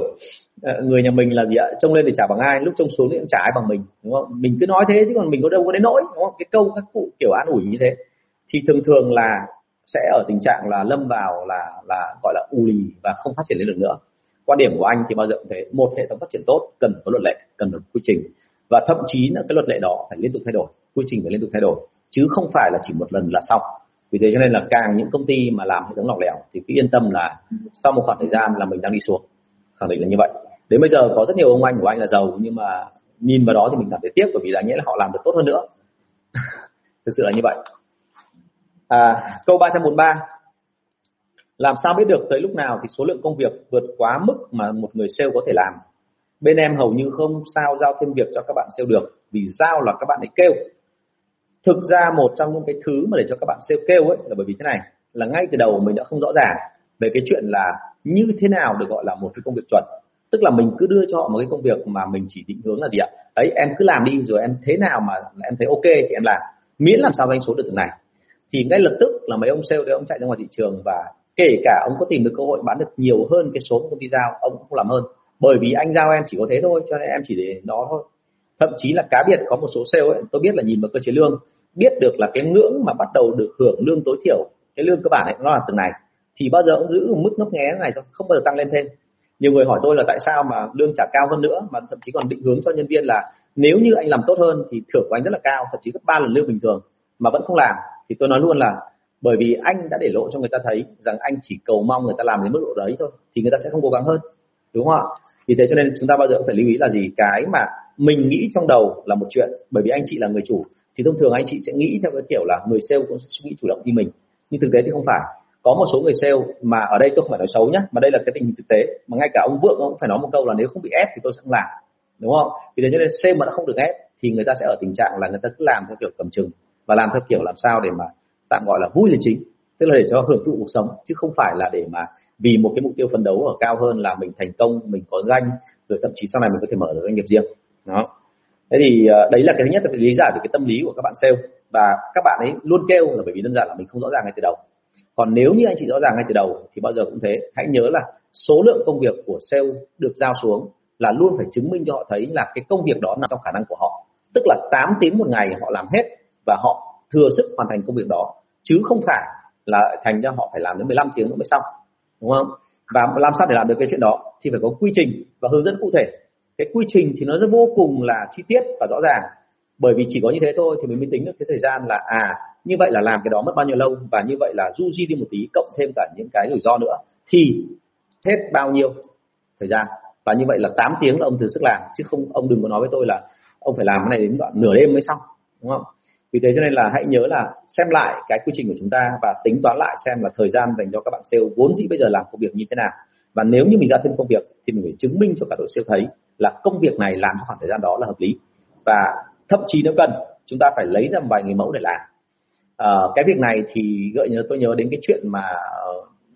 A: ờ, người nhà mình là gì ạ? Trông lên thì trả bằng ai, lúc trông xuống thì cũng trả ai bằng mình, đúng không? Mình cứ nói thế chứ còn mình có đâu có đến nỗi, đúng không? Cái câu các cụ kiểu an ủi như thế. Thì thường thường là sẽ ở tình trạng là lâm vào là là gọi là u lì và không phát triển lên được nữa. Quan điểm của anh thì bao giờ cũng thế, một hệ thống phát triển tốt cần có luật lệ, cần có quy trình. Và thậm chí là cái luật lệ đó phải liên tục thay đổi, quy trình phải liên tục thay đổi, chứ không phải là chỉ một lần là xong. Vì thế cho nên là càng những công ty mà làm hệ thống lỏng lẻo thì cứ yên tâm là sau một khoảng thời gian là mình đang đi xuống. Khẳng định là như vậy. Đến bây giờ có rất nhiều ông anh của anh là giàu, nhưng mà nhìn vào đó thì mình cảm thấy tiếc bởi vì là nghĩa là họ làm được tốt hơn nữa. Thực sự là như vậy à, câu 343 làm sao biết được tới lúc nào thì số lượng công việc vượt quá mức mà một người sale có thể làm? Bên em hầu như không sao giao thêm việc cho các bạn sale được vì giao là các bạn ấy kêu. Thực ra một trong những cái thứ mà để cho các bạn sale kêu ấy là bởi vì thế này là ngay từ đầu mình đã không rõ ràng về cái chuyện là như thế nào được gọi là một cái công việc chuẩn. Tức là mình cứ đưa cho họ một cái công việc mà mình chỉ định hướng là gì ạ? Ấy em cứ làm đi rồi em thế nào mà em thấy ok thì em làm. Miễn làm sao doanh số được từ này thì ngay lập tức là mấy ông sale đấy ông chạy ra ngoài thị trường và kể cả ông có tìm được cơ hội bán được nhiều hơn cái số công ty giao ông cũng không làm hơn. Bởi vì anh giao em chỉ có thế thôi cho nên em chỉ để đó thôi. Thậm chí là cá biệt có một số sale ấy, tôi biết là nhìn vào cơ chế lương biết được là cái ngưỡng mà bắt đầu được hưởng lương tối thiểu cái lương cơ bản ấy nó là từng này. Thì bao giờ cũng giữ mức ngấp nghé này thôi không bao giờ tăng lên thêm. Nhiều người hỏi tôi là tại sao mà lương trả cao hơn nữa mà thậm chí còn định hướng cho nhân viên là nếu như anh làm tốt hơn thì thưởng của anh rất là cao thậm chí gấp ba lần lương bình thường mà vẫn không làm thì tôi nói luôn là bởi vì anh đã để lộ cho người ta thấy rằng anh chỉ cầu mong người ta làm đến mức độ đấy thôi, thì người ta sẽ không cố gắng hơn, đúng không ạ? Vì thế cho nên chúng ta bao giờ cũng phải lưu ý là gì? Cái mà mình nghĩ trong đầu là một chuyện, bởi vì anh chị là người chủ, thì thông thường anh chị sẽ nghĩ theo cái kiểu là người sale cũng sẽ suy nghĩ chủ động như mình. Nhưng thực tế thì không phải. Có một số người sale mà ở đây tôi không phải nói xấu nhé mà đây là cái tình hình thực tế, mà ngay cả ông vượng ông cũng phải nói một câu là nếu không bị ép thì tôi sẽ không làm, đúng không? Vì thế cho nên sale mà nó không được ép thì người ta sẽ ở tình trạng là người ta cứ làm theo kiểu cầm chừng và làm theo kiểu làm sao để mà tạm gọi là vui là chính. Tức là để cho hưởng thụ cuộc sống, chứ không phải là để mà vì một cái mục tiêu phấn đấu ở cao hơn là mình thành công, mình có danh, rồi thậm chí sau này mình có thể mở được doanh nghiệp riêng. Đó. Thế thì ờ, đấy là cái thứ nhất là lý giải về cái tâm lý của các bạn sale. Và các bạn ấy luôn kêu là bởi vì đơn giản là mình không rõ ràng ngay từ đầu. Còn nếu như anh chị rõ ràng ngay từ đầu thì bao giờ cũng thế. Hãy nhớ là số lượng công việc của sale được giao xuống là luôn phải chứng minh cho họ thấy là cái công việc đó nằm trong khả năng của họ. Tức là 8 tiếng một ngày họ làm hết và họ thừa sức hoàn thành công việc đó, chứ không phải là thành ra họ phải làm đến 15 tiếng nữa mới xong, đúng không? Và làm sao để làm được cái chuyện đó thì phải có quy trình và hướng dẫn cụ thể. Cái quy trình thì nó rất vô cùng là chi tiết và rõ ràng. Bởi vì chỉ có như thế thôi thì mình mới tính được cái thời gian là à như vậy là làm cái đó mất bao nhiêu lâu và như vậy là du di đi một tí, cộng thêm cả những cái rủi ro nữa. Thì hết bao nhiêu thời gian? Và như vậy là 8 tiếng là ông thừa sức làm, chứ không, ông đừng có nói với tôi là ông phải làm cái này đến đoạn nửa đêm mới xong, đúng không? Vì thế cho nên là hãy nhớ là xem lại cái quy trình của chúng ta và tính toán lại xem là thời gian dành cho các bạn sale vốn dĩ bây giờ làm công việc như thế nào. Và nếu như mình ra thêm công việc thì mình phải chứng minh cho cả đội sale thấy là công việc này làm trong khoảng thời gian đó là hợp lý. Và thậm chí nếu cần chúng ta phải lấy ra một vài người mẫu để làm. À, cái việc này thì gợi nhớ tôi nhớ đến cái chuyện mà ờ,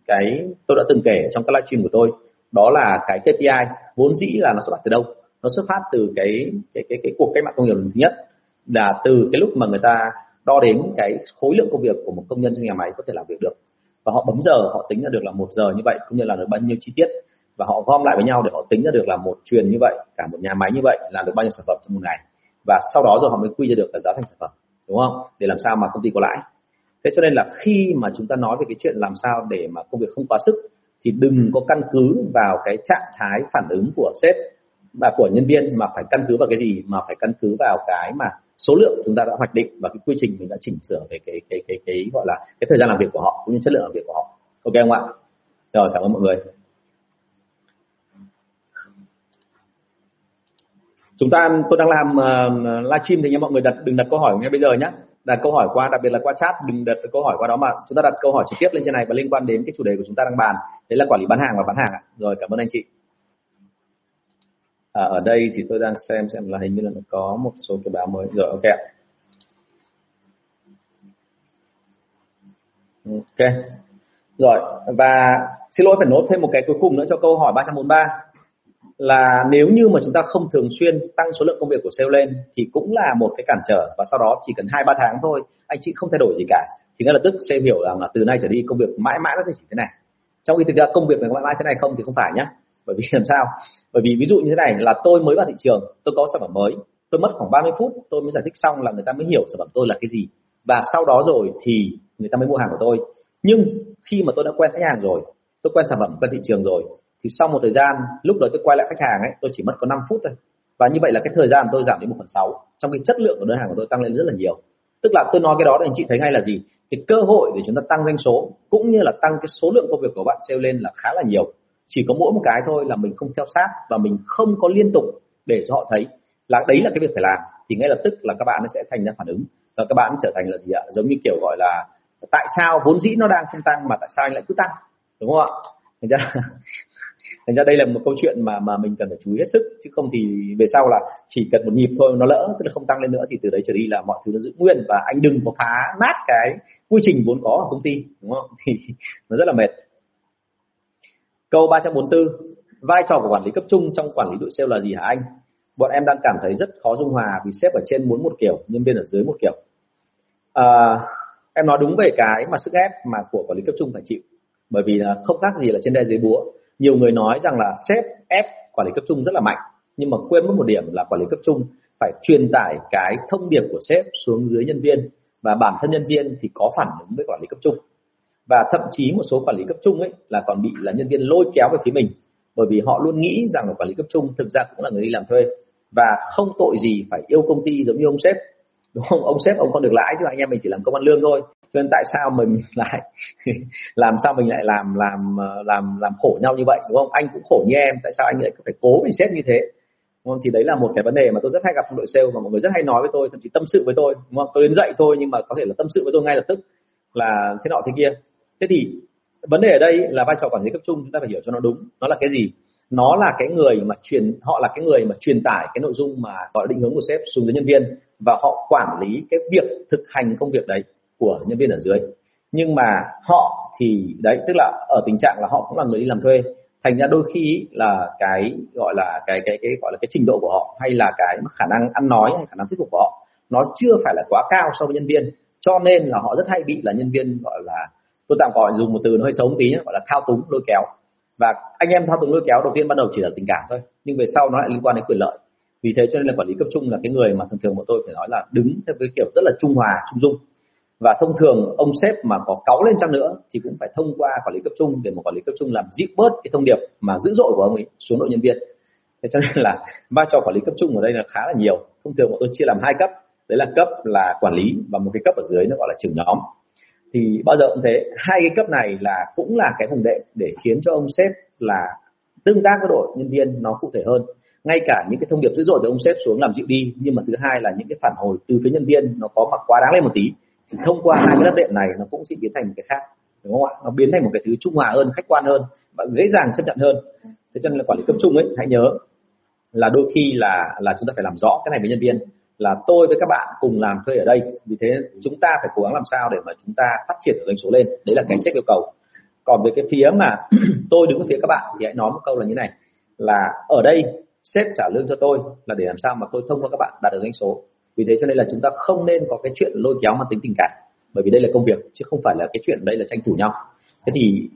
A: cái tôi đã từng kể trong các livestream của tôi. Đó là cái KPI vốn dĩ là nó xuất phát từ đâu? Nó xuất phát từ cái cái cái cái cuộc cách mạng công nghiệp lần thứ nhất là từ cái lúc mà người ta đo đến cái khối lượng công việc của một công nhân trong nhà máy có thể làm việc được. Và họ bấm giờ, họ tính ra được là một giờ như vậy, cũng như là được bao nhiêu chi tiết. Và họ gom lại với nhau để họ tính ra được là một truyền như vậy, cả một nhà máy như vậy làm được bao nhiêu sản phẩm trong một ngày. Và sau đó rồi họ mới quy ra được là giá thành sản phẩm, đúng không? Để làm sao mà công ty có lãi. Thế cho nên là khi mà chúng ta nói về cái chuyện làm sao để mà công việc không quá sức, thì đừng có căn cứ vào cái trạng thái phản ứng của sếp và của nhân viên mà phải căn cứ vào cái gì, mà phải căn cứ vào cái mà số lượng chúng ta đã hoạch định và cái quy trình mình đã chỉnh sửa về cái cái cái cái gọi là cái thời gian làm việc của họ cũng như chất lượng làm việc của họ. Ok không ạ? Rồi cảm ơn mọi người. Chúng ta tôi đang làm uh, livestream thì nha mọi người đặt đừng đặt câu hỏi ngay bây giờ nhé. Đặt câu hỏi qua đặc biệt là qua chat đừng đặt câu hỏi qua đó mà chúng ta đặt câu hỏi trực tiếp lên trên này và liên quan đến cái chủ đề của chúng ta đang bàn. Đấy là quản lý bán hàng và bán hàng ạ. Rồi cảm ơn anh chị à, ở đây thì tôi đang xem xem là hình như là nó có một số cái báo mới. Rồi ok ok. Rồi và xin lỗi phải nốt thêm một cái cuối cùng nữa cho câu hỏi 343 là nếu như mà chúng ta không thường xuyên tăng số lượng công việc của sale lên thì cũng là một cái cản trở và sau đó chỉ cần hai ba tháng thôi anh chị không thay đổi gì cả. Thì ngay lập tức sale hiểu rằng là từ nay trở đi công việc mãi mãi nó sẽ chỉ thế này. Trong khi thực ra công việc này mãi mãi thế này không thì không phải nhá bởi vì làm sao? Bởi vì ví dụ như thế này, là tôi mới vào thị trường, tôi có sản phẩm mới, tôi mất khoảng 30 phút, tôi mới giải thích xong là người ta mới hiểu sản phẩm tôi là cái gì. Và sau đó rồi thì người ta mới mua hàng của tôi. Nhưng khi mà tôi đã quen khách hàng rồi, tôi quen sản phẩm, quen thị trường rồi, thì sau một thời gian, lúc đó tôi quay lại khách hàng ấy, tôi chỉ mất có 5 phút thôi. Và như vậy là cái thời gian tôi giảm đến một phần sáu, trong cái chất lượng của đơn hàng của tôi tăng lên rất là nhiều. Tức là tôi nói cái đó thì anh chị thấy ngay là gì? Cái cơ hội để chúng ta tăng doanh số, cũng như là tăng cái số lượng công việc của bạn sale lên là khá là nhiều chỉ có mỗi một cái thôi là mình không theo sát và mình không có liên tục để cho họ thấy là đấy là cái việc phải làm. Thì ngay lập tức là các bạn sẽ thành ra phản ứng. Và các bạn trở thành là gì ạ? Giống như kiểu gọi là tại sao vốn dĩ nó đang không tăng mà tại sao anh lại cứ tăng? Đúng không ạ? Thành ra thành ra đây là một câu chuyện mà mà mình cần phải chú ý hết sức. Chứ không thì về sau là chỉ cần một nhịp thôi nó lỡ, tức là không tăng lên nữa thì từ đấy trở đi là mọi thứ nó giữ nguyên và anh đừng có phá nát cái quy trình vốn có ở công ty. Đúng không? Thì nó rất là mệt câu 344 vai trò của quản lý cấp trung trong quản lý đội sale là gì hả anh? Bọn em đang cảm thấy rất khó dung hòa vì sếp ở trên muốn một kiểu nhân viên ở dưới một kiểu. À, em nói đúng về cái mà sức ép mà của quản lý cấp trung phải chịu. Bởi vì là không khác gì là trên đe dưới búa. Nhiều người nói rằng là sếp ép quản lý cấp trung rất là mạnh nhưng mà quên mất một điểm là quản lý cấp trung phải truyền tải cái thông điệp của sếp xuống dưới nhân viên. Và bản thân nhân viên thì có phản ứng với quản lý cấp trung và thậm chí một số quản lý cấp trung ấy là còn bị là nhân viên lôi kéo về phía mình, bởi vì họ luôn nghĩ rằng là quản lý cấp trung thực ra cũng là người đi làm thuê. Và không tội gì phải yêu công ty giống như ông sếp. Đúng không? Ông sếp ông không được lãi chứ, anh em mình chỉ làm công ăn lương thôi. Cho nên tại sao mình lại làm sao mình lại làm làm làm làm khổ nhau như vậy, đúng không? Anh cũng khổ như em, tại sao anh lại phải cố mình sếp như thế? Đúng không? thì đấy là một cái vấn đề mà tôi rất hay gặp trong đội sale và mọi người rất hay nói với tôi, thậm chí tâm sự với tôi, đúng không? tôi đến dậy thôi nhưng mà có thể là tâm sự với tôi ngay lập tức là thế nọ thế kia thế thì vấn đề ở đây là vai trò quản lý cấp trung, chúng ta phải hiểu cho nó đúng. Nó là cái gì? Nó là cái người mà truyền, họ là cái người mà truyền tải cái nội dung mà gọi định hướng của sếp xuống dưới nhân viên và họ quản lý cái việc thực hành công việc đấy của nhân viên ở dưới. Nhưng mà họ thì, đấy, tức là ở tình trạng là họ cũng là người đi làm thuê. Thành ra đôi khi là cái gọi là cái cái cái gọi là cái trình độ của họ hay là cái khả năng ăn nói hay khả năng thuyết phục của họ, nó chưa phải là quá cao so với nhân viên. Cho nên là họ rất hay bị là nhân viên gọi là tôi tạm gọi dùng một từ nó hơi xấu tí nhé, gọi là thao túng lôi kéo. Và anh em thao túng lôi kéo đầu tiên ban đầu chỉ là tình cảm thôi nhưng về sau nó lại liên quan đến quyền lợi. Vì thế cho nên là quản lý cấp trung là cái người mà thường thường bọn tôi phải nói là đứng theo cái kiểu rất là trung hòa trung dung. Và thông thường ông sếp mà có cáu lên chăng nữa thì cũng phải thông qua quản lý cấp trung để một quản lý cấp trung làm dịu bớt cái thông điệp mà dữ dội của ông ấy xuống đội nhân viên. Thế cho nên là vai trò quản lý cấp trung ở đây là khá là nhiều. Thông thường bọn tôi chia làm hai cấp. Đấy là cấp là quản lý và một cái cấp ở dưới nó gọi là trưởng nhóm thì bao giờ cũng thế. Hai cái cấp này là cũng là cái vùng đệm để khiến cho ông sếp là tương tác với đội nhân viên nó cụ thể hơn. Ngay cả những cái thông điệp dữ dội từ ông sếp xuống làm dịu đi, nhưng mà thứ hai là những cái phản hồi từ phía nhân viên nó có mặc quá đáng lên một tí, thì thông qua hai cái lớp đệm này nó cũng sẽ biến thành một cái khác, đúng không ạ? Nó biến thành một cái thứ trung hòa hơn, khách quan hơn và dễ dàng chấp nhận hơn. Thế cho nên là quản lý cấp trung ấy, hãy nhớ là đôi khi là là chúng ta phải làm rõ cái này với nhân viên là tôi với các bạn cùng làm thuê ở đây. Vì thế chúng ta phải cố gắng làm sao để mà chúng ta phát triển doanh số lên. Đấy là cái sếp yêu cầu. Còn về cái phía mà tôi đứng ở phía các bạn thì hãy nói một câu là như này, là ở đây sếp trả lương cho tôi là để làm sao mà tôi thông qua các bạn đạt được doanh số. Vì thế cho nên là chúng ta không nên có cái chuyện lôi kéo mang tính tình cảm, bởi vì đây là công việc chứ không phải là cái chuyện đây là tranh thủ nhau. Thế thì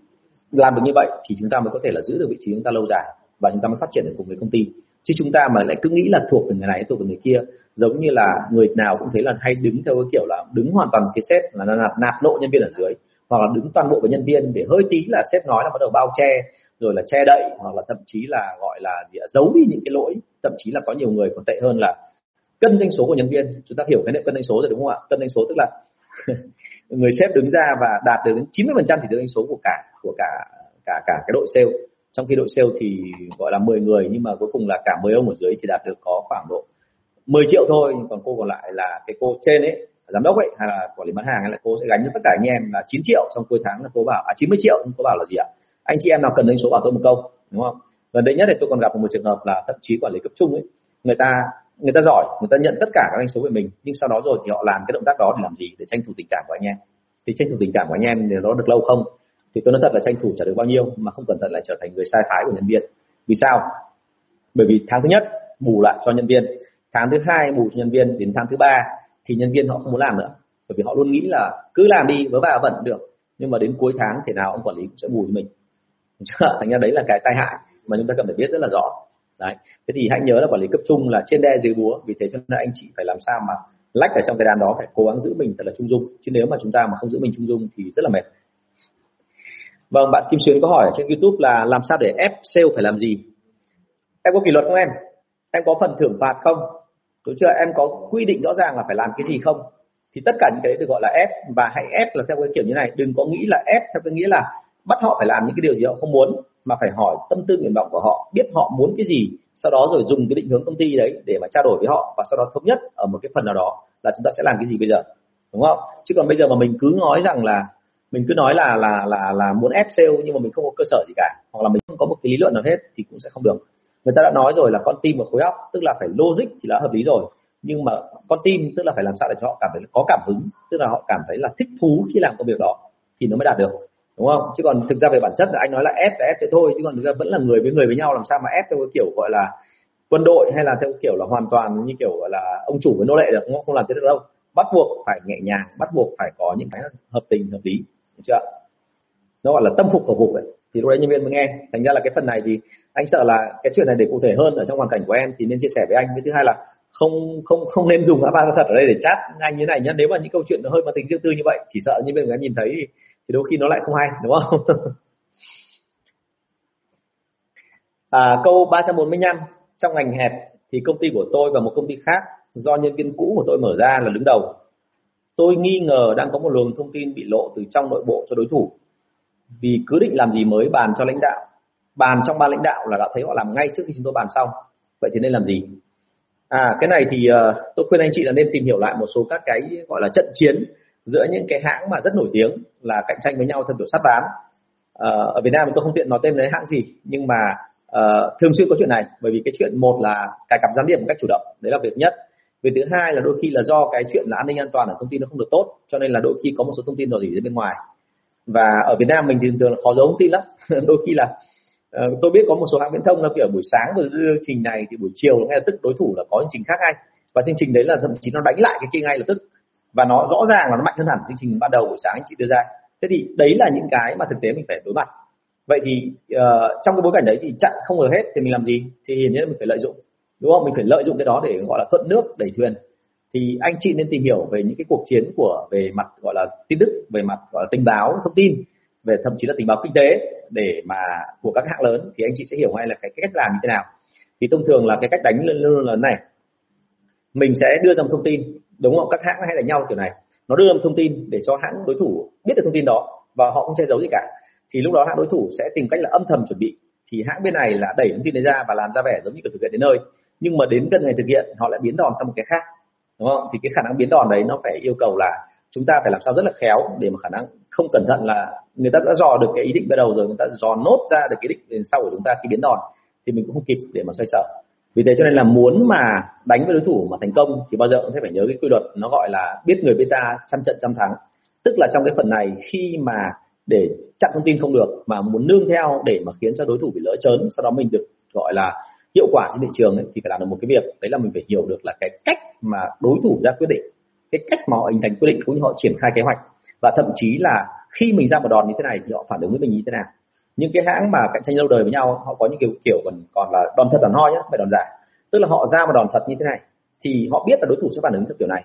A: làm được như vậy thì chúng ta mới có thể là giữ được vị trí chúng ta lâu dài và chúng ta mới phát triển được cùng với công ty chứ chúng ta mà lại cứ nghĩ là thuộc về người này, thuộc về người kia, giống như là người nào cũng thấy là hay đứng theo cái kiểu là đứng hoàn toàn cái sếp là nạp nạp lộ nhân viên ở dưới, hoặc là đứng toàn bộ với nhân viên để hơi tí là sếp nói là bắt đầu bao che, rồi là che đậy, hoặc là thậm chí là gọi là gì giấu đi những cái lỗi. Thậm chí là có nhiều người còn tệ hơn là cân doanh số của nhân viên. Chúng ta hiểu cái niệm cân doanh số rồi đúng không ạ? Cân doanh số tức là người sếp đứng ra và đạt được đến 90 phần trăm thì doanh số của cả của cả cả cả cái đội sale trong khi đội sale thì gọi là 10 người, nhưng mà cuối cùng là cả 10 ông ở dưới chỉ đạt được có khoảng độ 10 triệu thôi còn cô còn lại là cái cô trên ấy, giám đốc ấy, hay là quản lý bán hàng hay là cô sẽ gánh cho tất cả anh em là 9 triệu trong cuối tháng là cô bảo à 90 triệu, nhưng cô bảo là gì ạ? Anh chị em nào cần đến số bảo tôi một câu, đúng không? Gần đây nhất thì tôi còn gặp một trường hợp là thậm chí quản lý cấp trung ấy, người ta người ta giỏi, người ta nhận tất cả các anh số về mình, nhưng sau đó rồi thì họ làm cái động tác đó để làm gì? Để tranh thủ tình cảm của anh em. Thì tranh thủ tình cảm của anh em thì nó được lâu không? Thì tôi nói thật là tranh thủ trả được bao nhiêu mà không cẩn thận lại trở thành người sai phái của nhân viên. Vì sao? Bởi vì tháng thứ nhất, bù lại cho nhân viên. Tháng thứ hai, bù cho nhân viên. Đến tháng thứ ba, thì nhân viên họ không muốn làm nữa. Bởi vì họ luôn nghĩ là cứ làm đi, vớ va vẩn được. Nhưng mà đến cuối tháng thì nào ông quản lý cũng sẽ bù cho mình. Thành ra đấy là cái tai hại mà chúng ta cần phải biết rất là rõ. Đấy. Thế thì hãy nhớ là quản lý cấp trung là trên đe dưới búa. Vì thế cho nên anh chị phải làm sao mà lách ở trong cái đàn đó, phải cố gắng giữ mình thật là trung dung. Chứ nếu mà chúng ta mà không giữ mình trung dung thì rất là mệt vâng bạn Kim Xuyến có hỏi trên YouTube là làm sao để ép sale phải làm gì? Em có kỷ luật không em? Em có phần thưởng phạt không? Đúng chưa? Em có quy định rõ ràng là phải làm cái gì không? Thì tất cả những cái đấy được gọi là ép, và hãy ép là theo cái kiểu như này. Đừng có nghĩ là ép theo cái nghĩa là bắt họ phải làm những cái điều gì họ không muốn, mà phải hỏi tâm tư nguyện vọng của họ, biết họ muốn cái gì, sau đó rồi dùng cái định hướng công ty đấy để mà trao đổi với họ, và sau đó thống nhất ở một cái phần nào đó là chúng ta sẽ làm cái gì bây giờ. Đúng không? Chứ còn bây giờ mà mình cứ nói rằng là mình cứ nói là là là là muốn ép sale nhưng mà mình không có cơ sở gì cả, hoặc là mình không có một cái lý luận nào hết thì cũng sẽ không được. Người ta đã nói rồi là con tim và khối óc tức là phải logic thì đã hợp lý rồi, nhưng mà con tim tức là phải làm sao để cho họ cảm thấy có cảm hứng, tức là họ cảm thấy là thích thú khi làm công việc đó thì nó mới đạt được, đúng không? Chứ còn thực ra về bản chất là anh nói là ép là ép thế thôi, chứ còn thực ra vẫn là người với người với nhau, làm sao mà ép theo cái kiểu gọi là quân đội hay là theo kiểu là hoàn toàn như kiểu gọi là ông chủ với nô lệ được không? Không làm thế được đâu. Bắt buộc phải nhẹ nhàng, bắt buộc phải có những cái hợp tình, hợp lý được chưa nó gọi là tâm phục khẩu phục ấy. Thì lúc đấy nhân viên mới nghe. Thành ra là cái phần này thì anh sợ là cái chuyện này để cụ thể hơn ở trong hoàn cảnh của em thì nên chia sẻ với anh. Với thứ hai là không không không nên dùng avatar thật ở đây để chat anh như này nhé nếu mà những câu chuyện nó hơi mang tính riêng tư như vậy chỉ sợ nhân viên người nhìn thấy thì, thì đôi khi nó lại không hay đúng không? À, câu 345 trong ngành hẹp thì công ty của tôi và một công ty khác do nhân viên cũ của tôi mở ra là đứng đầu tôi nghi ngờ đang có một luồng thông tin bị lộ từ trong nội bộ cho đối thủ. Vì cứ định làm gì mới bàn cho lãnh đạo. Bàn trong ban lãnh đạo là đã thấy họ làm ngay trước khi chúng tôi bàn xong. Vậy thì nên làm gì? À cái này thì uh, tôi khuyên anh chị là nên tìm hiểu lại một số các cái gọi là trận chiến giữa những cái hãng mà rất nổi tiếng là cạnh tranh với nhau theo kiểu sát ván. Uh, ở Việt Nam tôi không tiện nói tên lấy hãng gì nhưng mà uh, thường xuyên có chuyện này. Bởi vì cái chuyện một là cài cặp gián điệp một cách chủ động. Đấy là việc nhất việc thứ hai là đôi khi là do cái chuyện là an ninh an toàn ở thông tin nó không được tốt cho nên là đôi khi có một số thông tin rò rỉ ra bên ngoài. Và ở Việt Nam mình thì thường là khó giấu thông tin lắm. Đôi khi là uh, tôi biết có một số hãng viễn thông là kiểu buổi sáng vừa đưa chương trình này thì buổi chiều ngay lập tức đối thủ là có chương trình khác ngay. Và chương trình đấy là thậm chí nó đánh lại cái kia ngay lập tức. Và nó rõ ràng là nó mạnh hơn hẳn chương trình ban đầu buổi sáng anh chị đưa ra. Thế thì đấy là những cái mà thực tế mình phải đối mặt. Vậy thì uh, trong cái bối cảnh đấy thì chặn không được hết thì mình làm gì? Thì hiển nhiên là mình phải lợi dụng đúng không? Mình phải lợi dụng cái đó để gọi là thuận nước đẩy thuyền. Thì anh chị nên tìm hiểu về những cái cuộc chiến của về mặt gọi là tin tức về mặt gọi là tình báo thông tin về thậm chí là tình báo kinh tế để mà của các hãng lớn thì anh chị sẽ hiểu ngay là cái, cái cách làm như thế nào. Thì thông thường là cái cách đánh luôn luôn là này. Mình sẽ đưa ra một thông tin đúng không? Các hãng hay là nhau kiểu này. Nó đưa ra một thông tin để cho hãng đối thủ biết được thông tin đó và họ không che giấu gì cả. Thì lúc đó hãng đối thủ sẽ tìm cách là âm thầm chuẩn bị. Thì hãng bên này là đẩy thông tin đấy ra và làm ra vẻ giống như kiểu thực hiện đến nơi nhưng mà đến gần ngày thực hiện, họ lại biến đòn sang một cái khác, đúng không? Thì cái khả năng biến đòn đấy nó phải yêu cầu là chúng ta phải làm sao rất là khéo để mà khả năng không cẩn thận là người ta đã dò được cái ý định ban đầu rồi, người ta dò nốt ra được cái định đến sau của chúng ta khi biến đòn, thì mình cũng không kịp để mà xoay sở. Vì thế cho nên là muốn mà đánh với đối thủ mà thành công thì bao giờ cũng sẽ phải nhớ cái quy luật nó gọi là biết người beta ta, trăm trận trăm thắng. Tức là trong cái phần này khi mà để chặn thông tin không được mà muốn nương theo để mà khiến cho đối thủ bị lỡ chớn sau đó mình được gọi là hiệu quả trên thị trường ấy, thì phải làm được một cái việc. Đấy là mình phải hiểu được là cái cách mà đối thủ ra quyết định cái cách mà họ hình thành quyết định cũng như họ triển khai kế hoạch. Và thậm chí là khi mình ra một đòn như thế này thì họ phản ứng với mình như thế nào. Những cái hãng mà cạnh tranh lâu đời với nhau họ có những kiểu kiểu còn còn là đòn thật đòn ho nhá phải đòn giả. Tức là họ ra một đòn thật như thế này thì họ biết là đối thủ sẽ phản ứng theo kiểu này.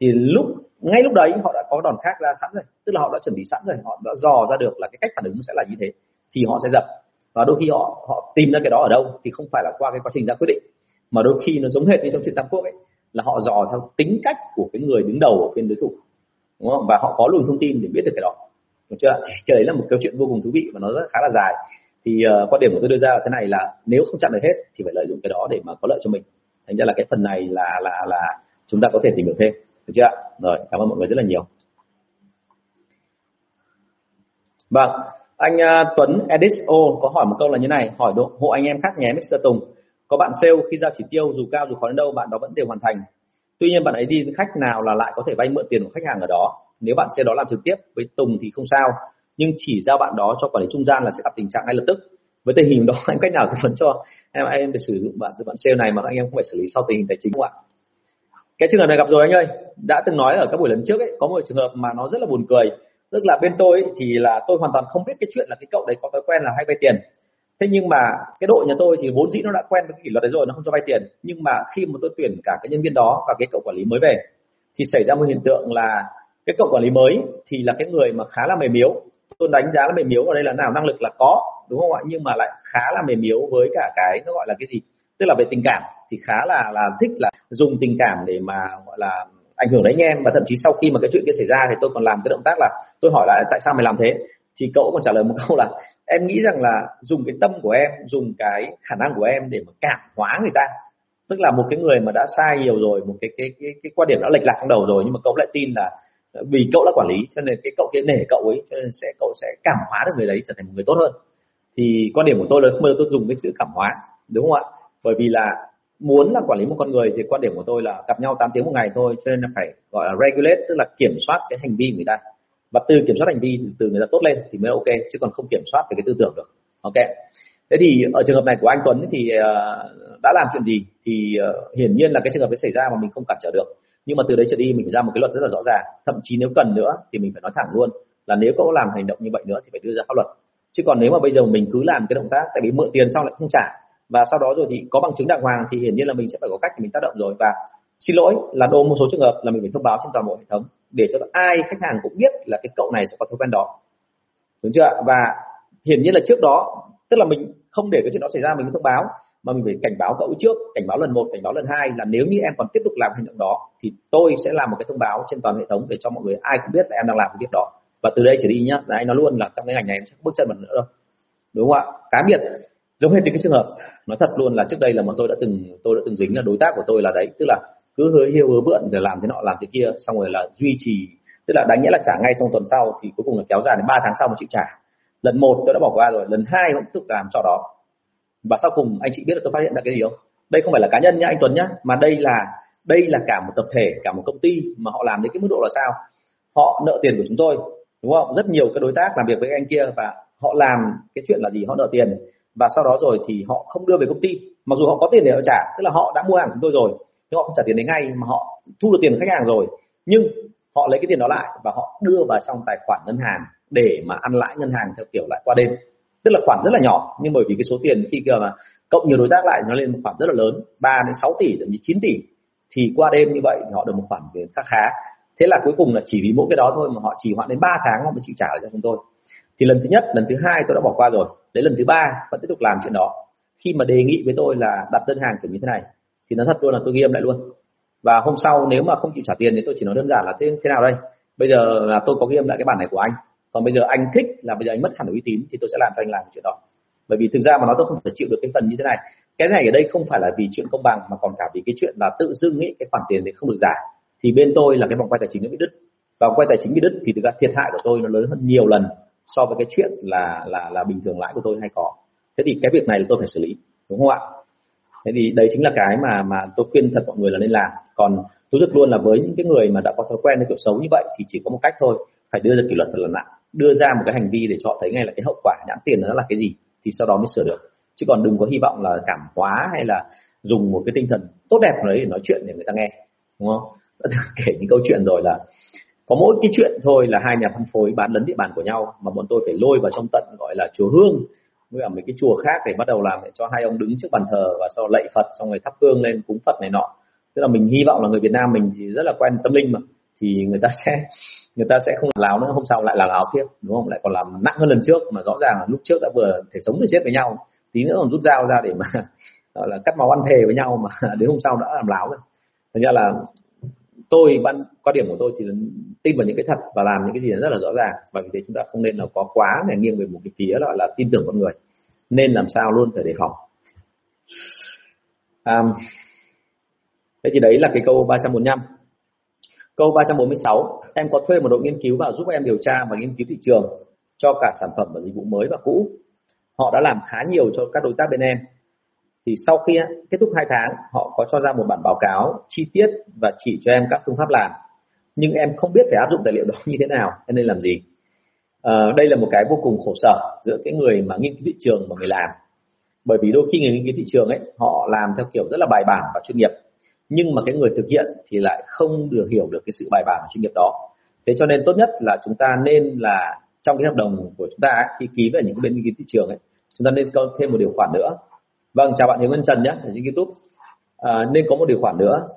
A: Thì lúc ngay lúc đấy họ đã có đòn khác ra sẵn rồi. Tức là họ đã chuẩn bị sẵn rồi họ đã dò ra được là cái cách phản ứng sẽ là như thế thì họ sẽ dập và đôi khi họ họ tìm ra cái đó ở đâu thì không phải là qua cái quá trình ra quyết định. Mà đôi khi nó giống hệt như trong chuyện tam quốc ấy là họ dò theo tính cách của cái người đứng đầu ở bên đối thủ đúng không? Và họ có luồng thông tin để biết được cái đó. Được chưa? Cái đấy là một câu chuyện vô cùng thú vị và nó rất khá là dài. Thì uh, quan điểm của tôi đưa ra là thế này là nếu không chặn được hết thì phải lợi dụng cái đó để mà có lợi cho mình. Thành ra là cái phần này là là là chúng ta có thể tìm hiểu thêm. Được chưa? Rồi cảm ơn mọi người rất là nhiều. Vâng anh uh, Tuấn Ediso có hỏi một câu là như này hỏi độ hộ anh em khác nhé Mr. Tùng. Có bạn sale khi giao chỉ tiêu dù cao dù khó đến đâu bạn đó vẫn đều hoàn thành. Tuy nhiên bạn ấy đi với khách nào là lại có thể vay mượn tiền của khách hàng ở đó. Nếu bạn sale đó làm trực tiếp với Tùng thì không sao nhưng chỉ giao bạn đó cho quản lý trung gian là sẽ gặp tình trạng ngay lập tức. Với tình hình đó anh cách nào tư vấn cho em em để sử dụng bạn bạn sale này mà anh em không phải xử lý sau tình hình tài chính không ạ? Cái trường hợp này gặp rồi anh ơi. Đã từng nói ở các buổi lần trước ấy có một trường hợp mà nó rất là buồn cười tức là bên tôi ấy, thì là tôi hoàn toàn không biết cái chuyện là cái cậu đấy có thói quen là hay vay tiền. Thế nhưng mà cái đội nhà tôi thì vốn dĩ nó đã quen với cái kỷ luật đấy rồi nó không cho vay tiền. Nhưng mà khi mà tôi tuyển cả cái nhân viên đó và cái cậu quản lý mới về thì xảy ra một hiện tượng là cái cậu quản lý mới thì là cái người mà khá là mềm yếu. Tôi đánh giá là mềm yếu ở đây là nào năng lực là có đúng không ạ? Nhưng mà lại khá là mềm yếu với cả cái nó gọi là cái gì? Tức là về tình cảm thì khá là là thích là dùng tình cảm để mà gọi là ảnh hưởng đến anh em và thậm chí sau khi mà cái chuyện kia xảy ra thì tôi còn làm cái động tác là tôi hỏi lại tại sao mày làm thế? Thì cậu còn trả lời một câu là em nghĩ rằng là dùng cái tâm của em dùng cái khả năng của em để mà cảm hóa người ta. Tức là một cái người mà đã sai nhiều rồi một cái cái cái, cái quan điểm đã lệch lạc trong đầu rồi nhưng mà cậu lại tin là vì cậu là quản lý cho nên cái cậu kia nể cậu ấy cho nên sẽ cậu sẽ cảm hóa được người đấy trở thành một người tốt hơn. Thì quan điểm của tôi là không bao giờ tôi dùng cái chữ cảm hóa đúng không ạ? Bởi vì là muốn là quản lý một con người thì quan điểm của tôi là gặp nhau 8 tiếng một ngày thôi, cho nên là phải gọi là regulate, tức là kiểm soát cái hành vi người ta. Và từ kiểm soát hành vi từ người ta tốt lên thì mới ok, chứ còn không kiểm soát về cái tư tưởng được. Ok. Thế thì ở trường hợp này của anh Tuấn thì ờ, đã làm chuyện gì? Thì ờ, hiển nhiên là cái trường hợp ấy xảy ra mà mình không cản trở được. Nhưng mà từ đấy trở đi mình phải ra một cái luật rất là rõ ràng. Thậm chí nếu cần nữa thì mình phải nói thẳng luôn là nếu có làm hành động như vậy nữa thì phải đưa ra pháp luật. Chứ còn nếu mà bây giờ mình cứ làm cái động tác tại vì mượn tiền xong lại không trả và sau đó rồi thì có bằng chứng đàng hoàng thì hiển nhiên là mình sẽ phải có cách để mình tác động rồi. Và xin lỗi là đô một số trường hợp là mình phải thông báo trên toàn bộ hệ thống để cho ai khách hàng cũng biết là cái cậu này sẽ có thói quen đó. Đúng chưa và hiển nhiên là trước đó, tức là mình không để cái chuyện đó xảy ra, mình thông báo, mà mình phải cảnh báo cậu trước, cảnh báo lần một, cảnh báo lần hai là nếu như em còn tiếp tục làm hành động đó thì tôi sẽ làm một cái thông báo trên toàn hệ thống để cho mọi người ai cũng biết là em đang làm cái việc đó. Và từ đây trở đi nhá, là anh nói luôn là trong cái ngành này em sẽ không bước chân vào nữa đâu. Đúng không ạ? Cá biệt giống như cái trường hợp, nói thật luôn là trước đây là mà tôi đã từng, tôi đã từng dính là đối tác của tôi là đấy, tức là cứ hứa hiêu hứa bượn rồi làm thế nọ, làm thế kia, xong rồi là duy trì, tức là đáng nghĩa là trả ngay trong tuần sau thì cuối cùng là kéo dài đến 3 tháng sau mới chịu trả. Lần một tôi đã bỏ qua rồi, lần hai vẫn tiếp tục làm cho đó. Và sau cùng anh chị biết là tôi phát hiện ra cái gì không? Đây không phải là cá nhân nhá, anh Tuấn nhá, mà đây là đây là cả một tập thể, cả một công ty mà họ làm đến cái mức độ là sao? Họ nợ tiền của chúng tôi, đúng không? Rất nhiều các đối tác làm việc với anh kia và họ làm cái chuyện là gì? Họ nợ tiền và sau đó rồi thì họ không đưa về công ty. Mặc dù họ có tiền để họ trả, tức là họ đã mua hàng chúng tôi rồi, nhưng họ không trả tiền đấy ngay, mà họ thu được tiền của khách hàng rồi. Nhưng họ lấy cái tiền đó lại và họ đưa vào trong tài khoản ngân hàng để mà ăn lãi ngân hàng theo kiểu lại qua đêm. Tức là khoản rất là nhỏ, nhưng bởi vì cái số tiền khi kia mà cộng nhiều đối tác lại, nó lên một khoản rất là lớn 3 đến 6 tỷ, thậm chí 9 tỷ, thì qua đêm như vậy thì họ được một khoản tiền khá khá. Thế là cuối cùng là chỉ vì mỗi cái đó thôi mà họ chỉ hoãn đến 3 tháng họ mới chịu trả lại cho chúng tôi thì lần thứ nhất, lần thứ hai tôi đã bỏ qua rồi. Đến lần thứ ba, vẫn tiếp tục làm chuyện đó. Khi mà đề nghị với tôi là đặt đơn hàng kiểu như thế này, thì nó thật luôn là tôi ghi âm lại luôn. Và hôm sau nếu mà không chịu trả tiền thì tôi chỉ nói đơn giản là thế thế nào đây? Bây giờ là tôi có ghi âm lại cái bản này của anh. Còn bây giờ anh thích là bây giờ anh mất hẳn uy tín thì tôi sẽ làm cho anh làm chuyện đó. Bởi vì thực ra mà nó tôi không thể chịu được cái phần như thế này. Cái này ở đây không phải là vì chuyện công bằng mà còn cả vì cái chuyện là tự dưng nghĩ cái khoản tiền đấy không được giả. Thì bên tôi là cái vòng quay tài chính nó bị đứt. Và vòng quay tài chính bị đứt thì thực ra thiệt hại của tôi nó lớn hơn nhiều lần so với cái chuyện là là là bình thường lãi của tôi hay có. Thế thì cái việc này là tôi phải xử lý, đúng không ạ? Thế thì đấy chính là cái mà mà tôi khuyên thật mọi người là nên làm. Còn tôi rất luôn là với những cái người mà đã có thói quen kiểu xấu như vậy thì chỉ có một cách thôi, phải đưa ra kỷ luật thật là nặng. Đưa ra một cái hành vi để cho họ thấy ngay là cái hậu quả nhãn tiền nó là cái gì thì sau đó mới sửa được. Chứ còn đừng có hy vọng là cảm hóa hay là dùng một cái tinh thần tốt đẹp đấy để nói chuyện để người ta nghe, đúng không? Kể những câu chuyện rồi là có mỗi cái chuyện thôi là hai nhà phân phối bán lấn địa bàn của nhau mà bọn tôi phải lôi vào trong tận, gọi là, chùa hương. Với cả mấy cái chùa khác để bắt đầu làm để cho hai ông đứng trước bàn thờ và sau lạy Phật, xong rồi thắp hương lên, cúng Phật này nọ. Tức là mình hy vọng là người Việt Nam mình thì rất là quen tâm linh mà. Thì người ta sẽ, người ta sẽ không láo nữa, hôm sau lại là láo tiếp, đúng không? Lại còn làm nặng hơn lần trước mà rõ ràng là lúc trước đã vừa thể sống để chết với nhau, tí nữa còn rút dao ra để mà, gọi là, cắt máu ăn thề với nhau mà đến hôm sau đã làm láo rồi. Thành ra là tôi vẫn quan điểm của tôi thì tin vào những cái thật và làm những cái gì rất là rõ ràng. Và vì thế chúng ta không nên là có quá là nghiêng về một cái phía gọi là tin tưởng con người. Nên làm sao luôn phải đề phòng. À, thế thì đấy là cái câu 345 câu 346 em có thuê một đội nghiên cứu vào giúp em điều tra và nghiên cứu thị trường cho cả sản phẩm và dịch vụ mới và cũ. Họ đã làm khá nhiều cho các đối tác bên em thì sau khi kết thúc hai tháng họ có cho ra một bản báo cáo chi tiết và chỉ cho em các phương pháp làm. Nhưng em không biết phải áp dụng tài liệu đó như thế nào em nên làm gì. À, đây là một cái vô cùng khổ sở giữa cái người mà nghiên cứu thị trường và người làm. Bởi vì đôi khi người nghiên cứu thị trường ấy họ làm theo kiểu rất là bài bản và chuyên nghiệp. Nhưng mà cái người thực hiện thì lại không được hiểu được cái sự bài bản và chuyên nghiệp đó. Thế cho nên tốt nhất là chúng ta nên là trong cái hợp đồng của chúng ta khi ký với những bên nghiên cứu thị trường ấy chúng ta nên có thêm một điều khoản nữa vâng chào bạn Hiếu Ngân Trần nhé ở trên YouTube. À, nên có một điều khoản nữa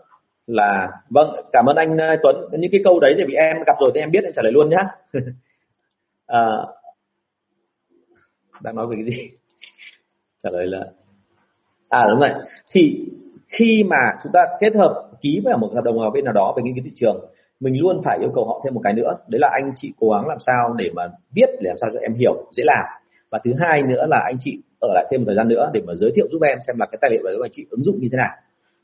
A: là vâng cảm ơn anh à, Tuấn. Những cái câu đấy thì vì em gặp rồi thì em biết em trả lời luôn nhé à, đang nói về cái gì? Trả lời là à đúng rồi. Thì khi mà chúng ta kết hợp ký vào một hợp đồng ở bên nào đó về nghiên cứu thị trường mình luôn phải yêu cầu họ thêm một cái nữa. Đấy là anh chị cố gắng làm sao để mà biết để làm sao cho em hiểu dễ làm. Và thứ hai nữa là anh chị ở lại thêm một thời gian nữa để mà giới thiệu giúp em xem là cái tài liệu đấy của anh chị ứng dụng như thế nào.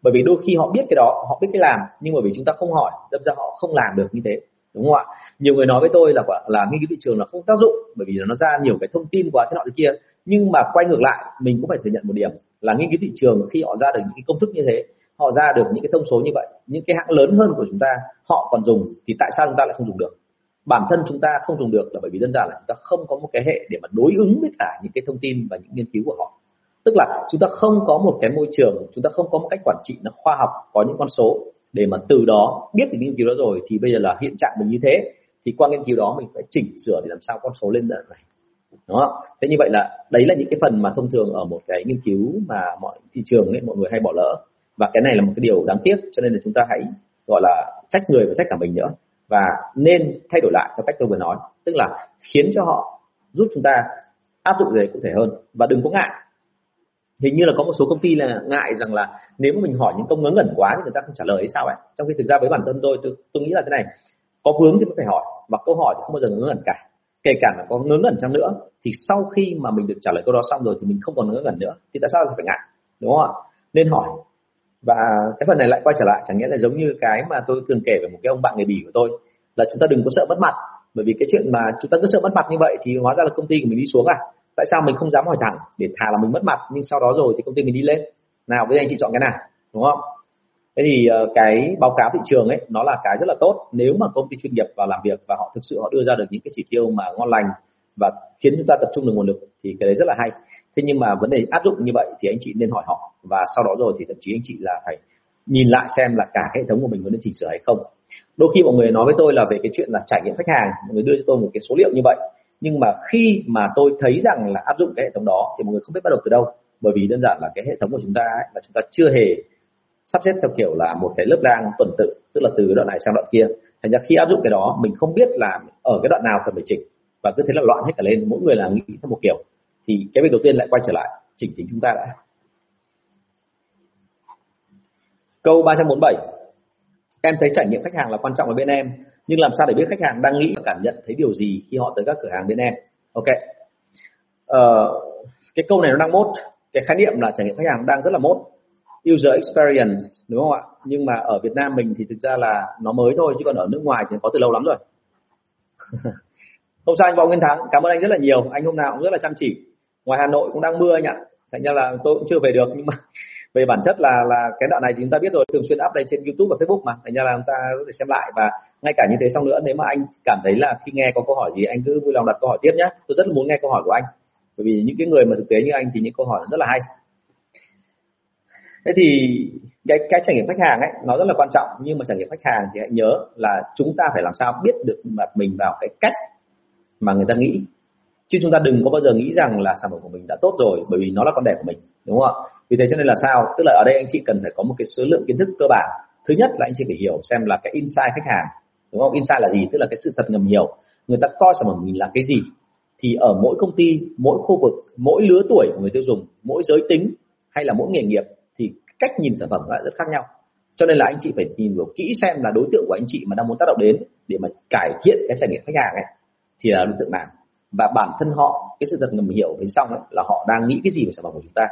A: Bởi vì đôi khi họ biết cái đó, họ biết cái làm, nhưng mà vì chúng ta không hỏi, đâm ra họ không làm được như thế, đúng không ạ? Nhiều người nói với tôi là là nghiên cứu thị trường là không tác dụng, bởi vì nó ra nhiều cái thông tin quá thế nọ thế kia. Nhưng mà quay ngược lại, mình cũng phải thừa nhận một điểm, là nghiên cứu thị trường khi họ ra được những cái công thức như thế, họ ra được những cái thông số như vậy, những cái hãng lớn hơn của chúng ta, họ còn dùng, thì tại sao chúng ta lại không dùng được? Bản thân chúng ta không dùng được là bởi vì đơn giản là chúng ta không có một cái hệ để mà đối ứng với cả những cái thông tin và những nghiên cứu của họ. Tức là chúng ta không có một cái môi trường, chúng ta không có một cách quản trị nó khoa học, có những con số để mà từ đó biết được nghiên cứu đó rồi thì bây giờ là hiện trạng mình như thế thì qua nghiên cứu đó mình phải chỉnh sửa để làm sao con số lên được này. Đó thế như vậy là đấy là những cái phần mà thông thường ở một cái nghiên cứu mà mọi thị trường ấy, mọi người hay bỏ lỡ. Và cái này là một cái điều đáng tiếc cho nên là chúng ta hãy gọi là trách người và trách cả mình nữa và nên thay đổi lại theo cách tôi vừa nói tức là khiến cho họ giúp chúng ta áp dụng gì cụ thể hơn. Và đừng có ngại. Hình như là có một số công ty là ngại rằng là nếu mà mình hỏi những câu ngớ ngẩn quá thì người ta không trả lời hay sao ấy. Trong khi thực ra với bản thân tôi tôi, tôi nghĩ là thế này có vướng thì mới phải hỏi và câu hỏi thì không bao giờ ngớ ngẩn cả. Kể cả là có ngớ ngẩn chăng nữa thì sau khi mà mình được trả lời câu đó xong rồi thì mình không còn ngớ ngẩn nữa thì tại sao phải ngại? Đúng không ạ? Nên hỏi và cái phần này lại quay trở lại, chẳng nghĩa là giống như cái mà tôi thường kể về một cái ông bạn người bỉ của tôi, là chúng ta đừng có sợ mất mặt. Bởi vì cái chuyện mà chúng ta cứ sợ mất mặt như vậy thì hóa ra là công ty của mình đi xuống à? Tại sao mình không dám hỏi thẳng để thà là mình mất mặt, nhưng sau đó rồi thì công ty mình đi lên? Nào với anh chị chọn cái nào, đúng không? Thế thì ờ, cái báo cáo thị trường ấy, nó là cái rất là tốt. Nếu mà công ty chuyên nghiệp vào làm việc và họ thực sự họ đưa ra được những cái chỉ tiêu mà ngon lành và khiến chúng ta tập trung được nguồn lực thì cái đấy rất là hay thế nhưng mà vấn đề áp dụng như vậy thì anh chị nên hỏi họ. Và sau đó rồi thì thậm chí anh chị là phải nhìn lại xem là cả hệ thống của mình có nên chỉnh sửa hay không. Đôi khi mọi người nói với tôi là về cái chuyện là trải nghiệm khách hàng mọi người đưa cho tôi một cái số liệu như vậy. Nhưng mà khi mà tôi thấy rằng là áp dụng cái hệ thống đó thì mọi người không biết bắt đầu từ đâu. Bởi vì đơn giản là cái hệ thống của chúng ta ấy, là chúng ta chưa hề sắp xếp theo kiểu là một cái lớp đang tuần tự tức là từ đoạn này sang đoạn kia. Thành ra khi áp dụng cái đó mình không biết là ở cái đoạn nào cần phải chỉnh. Và cứ thế là loạn hết cả lên mỗi người là nghĩ theo một kiểu thì cái việc đầu tiên lại quay trở lại chỉnh chính chúng ta đã. Câu 347 em thấy trải nghiệm khách hàng là quan trọng ở bên em nhưng làm sao để biết khách hàng đang nghĩ và cảm nhận thấy điều gì khi họ tới các cửa hàng bên em? Ok. Ờ, cái câu này nó đang mốt. Cái khái niệm là trải nghiệm khách hàng đang rất là mốt. User experience đúng không ạ? Nhưng mà ở Việt Nam mình thì thực ra là nó mới thôi chứ còn ở nước ngoài thì có từ lâu lắm rồi. Không sao anh võ nguyên thắng cảm ơn anh rất là nhiều. Anh hôm nào cũng rất là chăm chỉ ngoài hà nội cũng đang mưa anh ạ. Thành ra là tôi cũng chưa về được, nhưng mà về bản chất là là cái đoạn này thì chúng ta biết rồi, thường xuyên up lên trên youtube và facebook mà. Thành ra là chúng ta có thể xem lại và ngay cả như thế xong nữa, nếu mà anh cảm thấy là khi nghe có câu hỏi gì, anh cứ vui lòng đặt câu hỏi tiếp nhé tôi rất muốn nghe câu hỏi của anh, bởi vì những cái người mà thực tế như anh thì những câu hỏi rất là hay. Thế thì cái cái trải nghiệm khách hàng ấy, nó rất là quan trọng, nhưng mà trải nghiệm khách hàng thì hãy nhớ là chúng ta phải làm sao biết được mặt mình vào cái cách mà người ta nghĩ chứ chúng ta đừng có bao giờ nghĩ rằng là sản phẩm của mình đã tốt rồi, bởi vì nó là con đẻ của mình, đúng không ạ? Vì thế cho nên là sao? Tức là ở đây anh chị cần phải có một cái số lượng kiến thức cơ bản. Thứ nhất là anh chị phải hiểu xem là cái insight khách hàng, đúng không? Insight là gì? Tức là cái sự thật ngầm hiểu. Người ta coi sản phẩm mình là cái gì? Thì ở mỗi công ty, mỗi khu vực, mỗi lứa tuổi của người tiêu dùng, mỗi giới tính hay là mỗi nghề nghiệp thì cách nhìn sản phẩm lại rất khác nhau. Cho nên là anh chị phải nhìn hiểu kỹ xem là đối tượng của anh chị mà đang muốn tác động đến để mà cải thiện cái trải nghiệm khách hàng ấy, thì là đối tượng nào? Và bản thân họ cái sự thật ngầm hiểu bên xong ấy, là họ đang nghĩ cái gì về sản phẩm của chúng ta.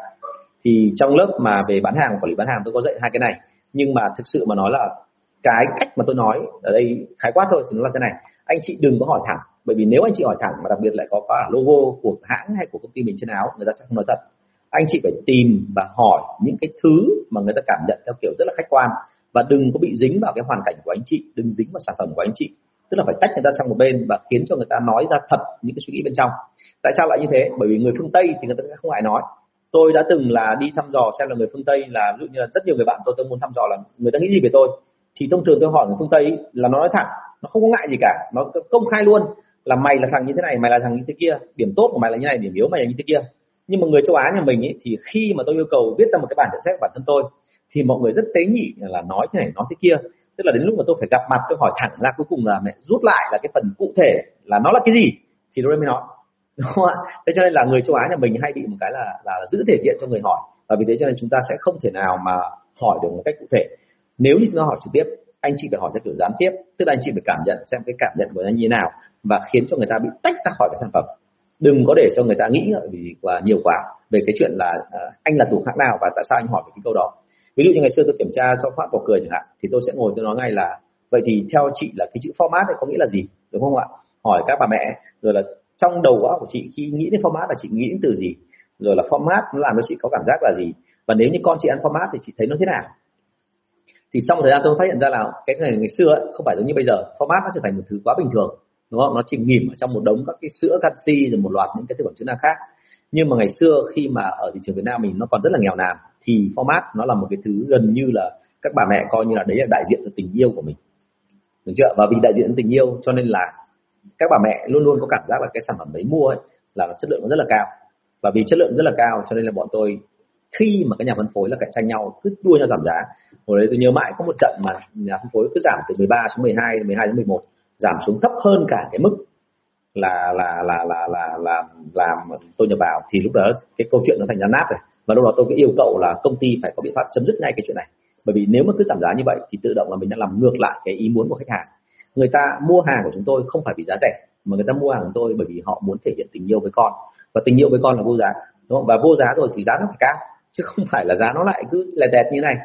A: Thì trong lớp mà về bán hàng quản lý bán hàng tôi có dạy hai cái này. Nhưng mà thực sự mà nói là cái cách mà tôi nói ở đây khái quát thôi thì nó là thế này. Anh chị đừng có hỏi thẳng. Bởi vì nếu anh chị hỏi thẳng mà đặc biệt lại có cả logo của hãng hay của công ty mình trên áo người ta sẽ không nói thật. Anh chị phải tìm và hỏi những cái thứ mà người ta cảm nhận theo kiểu rất là khách quan. Và đừng có bị dính vào cái hoàn cảnh của anh chị đừng dính vào sản phẩm của anh chị tức là phải tách người ta sang một bên và khiến cho người ta nói ra thật những cái suy nghĩ bên trong. Tại sao lại như thế? Bởi vì người phương tây thì người ta sẽ không ngại nói. Tôi đã từng là đi thăm dò xem là người phương tây là ví dụ như là rất nhiều người bạn tôi tôi muốn thăm dò là người ta nghĩ gì về tôi. Thì thông thường tôi hỏi người phương tây là nó nói thẳng nó không có ngại gì cả nó công khai luôn là mày là thằng như thế này mày là thằng như thế kia điểm tốt của mày là như này điểm yếu mày là như thế kia. Nhưng mà người châu Á nhà mình ấy, thì khi mà tôi yêu cầu viết ra một cái bản nhận xét của bản thân tôi thì mọi người rất tế nhị là nói thế này nói thế kia tức là đến lúc mà tôi phải gặp mặt tôi hỏi thẳng là cuối cùng là mẹ rút lại là cái phần cụ thể là nó là cái gì? Thì tôi mới nói. Đúng không ạ? Thế cho nên là người châu Á nhà mình hay bị một cái là là giữ thể diện cho người hỏi. Và vì thế cho nên chúng ta sẽ không thể nào mà hỏi được một cách cụ thể. Nếu như chúng ta hỏi trực tiếp anh chị phải hỏi theo kiểu gián tiếp. Tức là anh chị phải cảm nhận xem cái cảm nhận của anh như thế nào và khiến cho người ta bị tách ra khỏi cái sản phẩm. Đừng có để cho người ta nghĩ vì quá nhiều quá về cái chuyện là uh, anh là tủ hãng nào và tại sao anh hỏi về cái câu đó ví dụ như ngày xưa tôi kiểm tra cho phát vào cười chẳng hạn thì tôi sẽ ngồi tôi nói ngay là vậy thì theo chị là cái chữ format này có nghĩa là gì? Đúng không ạ? Hỏi các bà mẹ rồi là trong đầu óc của chị khi nghĩ đến format là chị nghĩ đến từ gì? Rồi là format nó làm cho chị có cảm giác là gì? Và nếu như con chị ăn format thì chị thấy nó thế nào? Thì sau một thời gian tôi phát hiện ra là cái này ngày xưa ấy, không phải giống như bây giờ format nó trở thành một thứ quá bình thường đúng không? Nó chìm nghỉm ở trong một đống các cái sữa canxi rồi một loạt những cái thực phẩm chức năng khác. Nhưng mà ngày xưa khi mà ở thị trường Việt Nam mình nó còn rất là nghèo nàn thì format, nó là một cái thứ gần như là các bà mẹ coi như là đấy là đại diện cho tình yêu của mình. Được chưa? Và vì đại diện tình yêu cho nên là các bà mẹ luôn luôn có cảm giác là cái sản phẩm đấy mua ấy là chất lượng nó rất là cao. Và vì chất lượng rất là cao cho nên là bọn tôi khi mà các nhà phân phối là cạnh tranh nhau cứ đua nhau giảm giá. Hồi đấy tôi nhớ mãi có một trận mà nhà phân phối cứ giảm từ 13 xuống 12 12 đến 11 giảm xuống thấp hơn cả cái mức là là là là là là làm tôi nhập vào thì lúc đó cái câu chuyện nó thành ra nát rồi và lúc đó tôi cái yêu cầu là công ty phải có biện pháp chấm dứt ngay cái chuyện này. Bởi vì nếu mà cứ giảm giá như vậy thì tự động là mình đã làm ngược lại cái ý muốn của khách hàng. Người ta mua hàng của chúng tôi không phải vì giá rẻ, mà người ta mua hàng của tôi bởi vì họ muốn thể hiện tình yêu với con. Và tình yêu với con là vô giá, đúng không? và vô giá rồi thì giá nó phải cao, chứ không phải là giá nó lại cứ lẹt đẹt như này.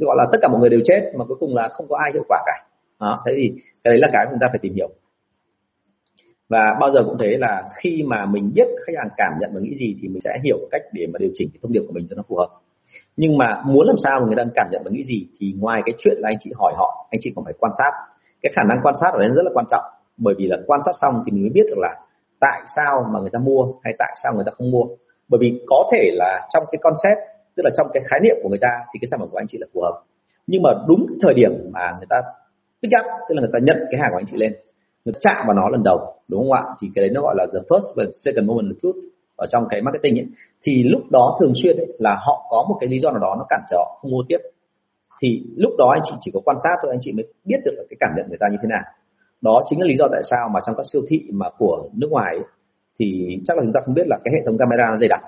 A: Gọi là tất cả mọi người đều chết mà cuối cùng là không có ai hiệu quả cả. Đó, thế thì cái đấy là cái chúng ta phải tìm hiểu và bao giờ cũng thế là khi mà mình biết khách hàng cảm nhận và nghĩ gì thì mình sẽ hiểu cách để mà điều chỉnh cái thông điệp của mình cho nó phù hợp. Nhưng mà muốn làm sao mà người ta cảm nhận và nghĩ gì thì ngoài cái chuyện là anh chị hỏi họ, anh chị còn phải quan sát. Cái khả năng quan sát ở đây rất là quan trọng, bởi vì là quan sát xong thì mình mới biết được là tại sao mà người ta mua hay tại sao người ta không mua. Bởi vì có thể là trong cái concept, tức là trong cái khái niệm của người ta thì cái sản phẩm của anh chị là phù hợp. Nhưng mà đúng cái thời điểm mà người ta pick up, tức là người ta nhận cái hàng của anh chị lên người chạm vào nó lần đầu đúng không ạ? Thì cái đấy nó gọi là the first và second moment of truth ở trong cái marketing ấy. Thì lúc đó thường xuyên ấy, là họ có một cái lý do nào đó nó cản trở họ không mua tiếp. Thì lúc đó anh chị chỉ có quan sát thôi anh chị mới biết được cái cảm nhận người ta như thế nào. Đó chính là lý do tại sao mà trong các siêu thị mà của nước ngoài ấy, thì chắc là chúng ta không biết là cái hệ thống camera nó dày đặc.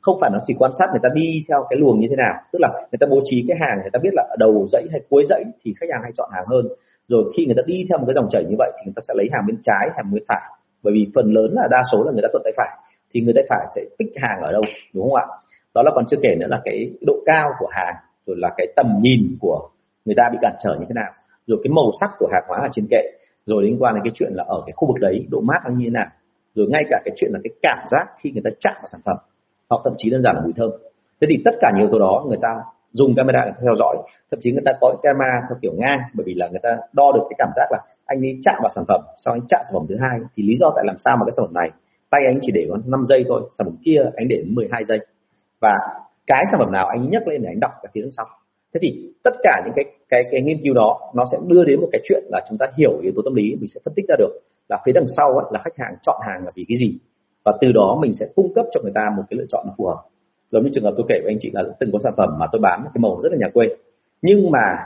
A: Không phải nó chỉ quan sát người ta đi theo cái luồng như thế nào. Tức là người ta bố trí cái hàng người ta biết là ở đầu dãy hay cuối dãy thì khách hàng hay chọn hàng hơn rồi khi người ta đi theo một cái dòng chảy như vậy thì người ta sẽ lấy hàng bên trái, hàng bên phải. Bởi vì phần lớn là đa số là người ta thuận tay phải, thì người tay phải sẽ pick hàng ở đâu, đúng không ạ? Đó là còn chưa kể nữa là cái độ cao của hàng, rồi là cái tầm nhìn của người ta bị cản trở như thế nào. Rồi cái màu sắc của hàng hóa ở trên kệ, rồi liên quan đến cái chuyện là ở cái khu vực đấy độ mát nó như thế nào. Rồi ngay cả cái chuyện là cái cảm giác khi người ta chạm vào sản phẩm, hoặc thậm chí đơn giản là mùi thơm. Thế thì tất cả nhiều thứ đó người ta dùng camera để theo dõi. Thậm chí người ta có camera theo kiểu ngang bởi vì là người ta đo được cái cảm giác là anh ấy chạm vào sản phẩm sau anh chạm sản phẩm thứ hai. Thì lý do tại làm sao mà cái sản phẩm này tay anh chỉ để có 5 giây thôi sản phẩm kia anh để 12 giây. Và cái sản phẩm nào anh nhắc lên để anh đọc cái phía sau. Thế thì tất cả những cái cái cái nghiên cứu đó nó sẽ đưa đến một cái chuyện là chúng ta hiểu yếu tố tâm lý mình sẽ phân tích ra được là phía đằng sau ấy, là khách hàng chọn hàng là vì cái gì. Và từ đó mình sẽ cung cấp cho người ta một cái lựa chọn phù hợp giống như trường hợp tôi kể với anh chị là từng có sản phẩm mà tôi bán cái màu rất là nhà quê. Nhưng mà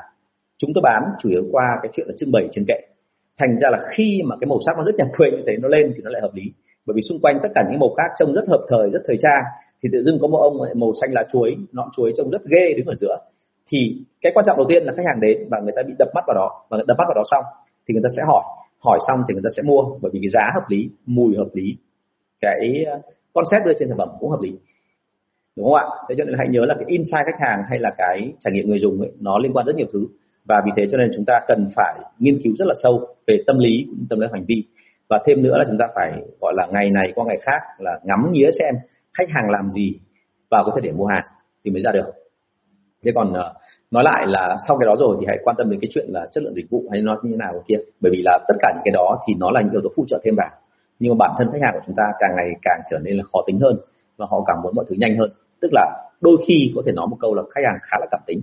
A: chúng tôi bán chủ yếu qua cái chuyện là trưng bày trên kệ. Thành ra là khi mà cái màu sắc nó rất nhà quê như thế, nó lên thì nó lại hợp lý. Bởi vì xung quanh tất cả những màu khác trông rất hợp thời, rất thời trang. Thì tự dưng có một ông màu xanh lá chuối nọn chuối trông rất ghê đứng ở giữa. Thì cái quan trọng đầu tiên là khách hàng đến và người ta bị đập mắt vào đó, và đập mắt vào đó xong thì người ta sẽ hỏi. Hỏi xong thì người ta sẽ mua, bởi vì cái giá hợp lý, mùi hợp lý. Cái ờ, concept đưa trên sản phẩm cũng hợp lý đúng không ạ? Thế cho nên hãy nhớ là cái insight khách hàng hay là cái trải nghiệm người dùng ấy, nó liên quan rất nhiều thứ. Và vì thế cho nên chúng ta cần phải nghiên cứu rất là sâu về tâm lý cũng tâm lý hành vi. Và thêm nữa là chúng ta phải gọi là ngày này qua ngày khác là ngắm nghía xem khách hàng làm gì vào cái thời điểm mua hàng thì mới ra được. Thế còn ờ, nói lại là sau cái đó rồi thì hãy quan tâm đến cái chuyện là chất lượng dịch vụ hay nó như thế nào kia. Bởi vì là tất cả những cái đó thì nó là những yếu tố phụ trợ thêm vào. Nhưng mà bản thân khách hàng của chúng ta càng ngày càng trở nên là khó tính hơn và họ càng muốn mọi thứ nhanh hơn tức là đôi khi có thể nói một câu là khách hàng khá là cảm tính.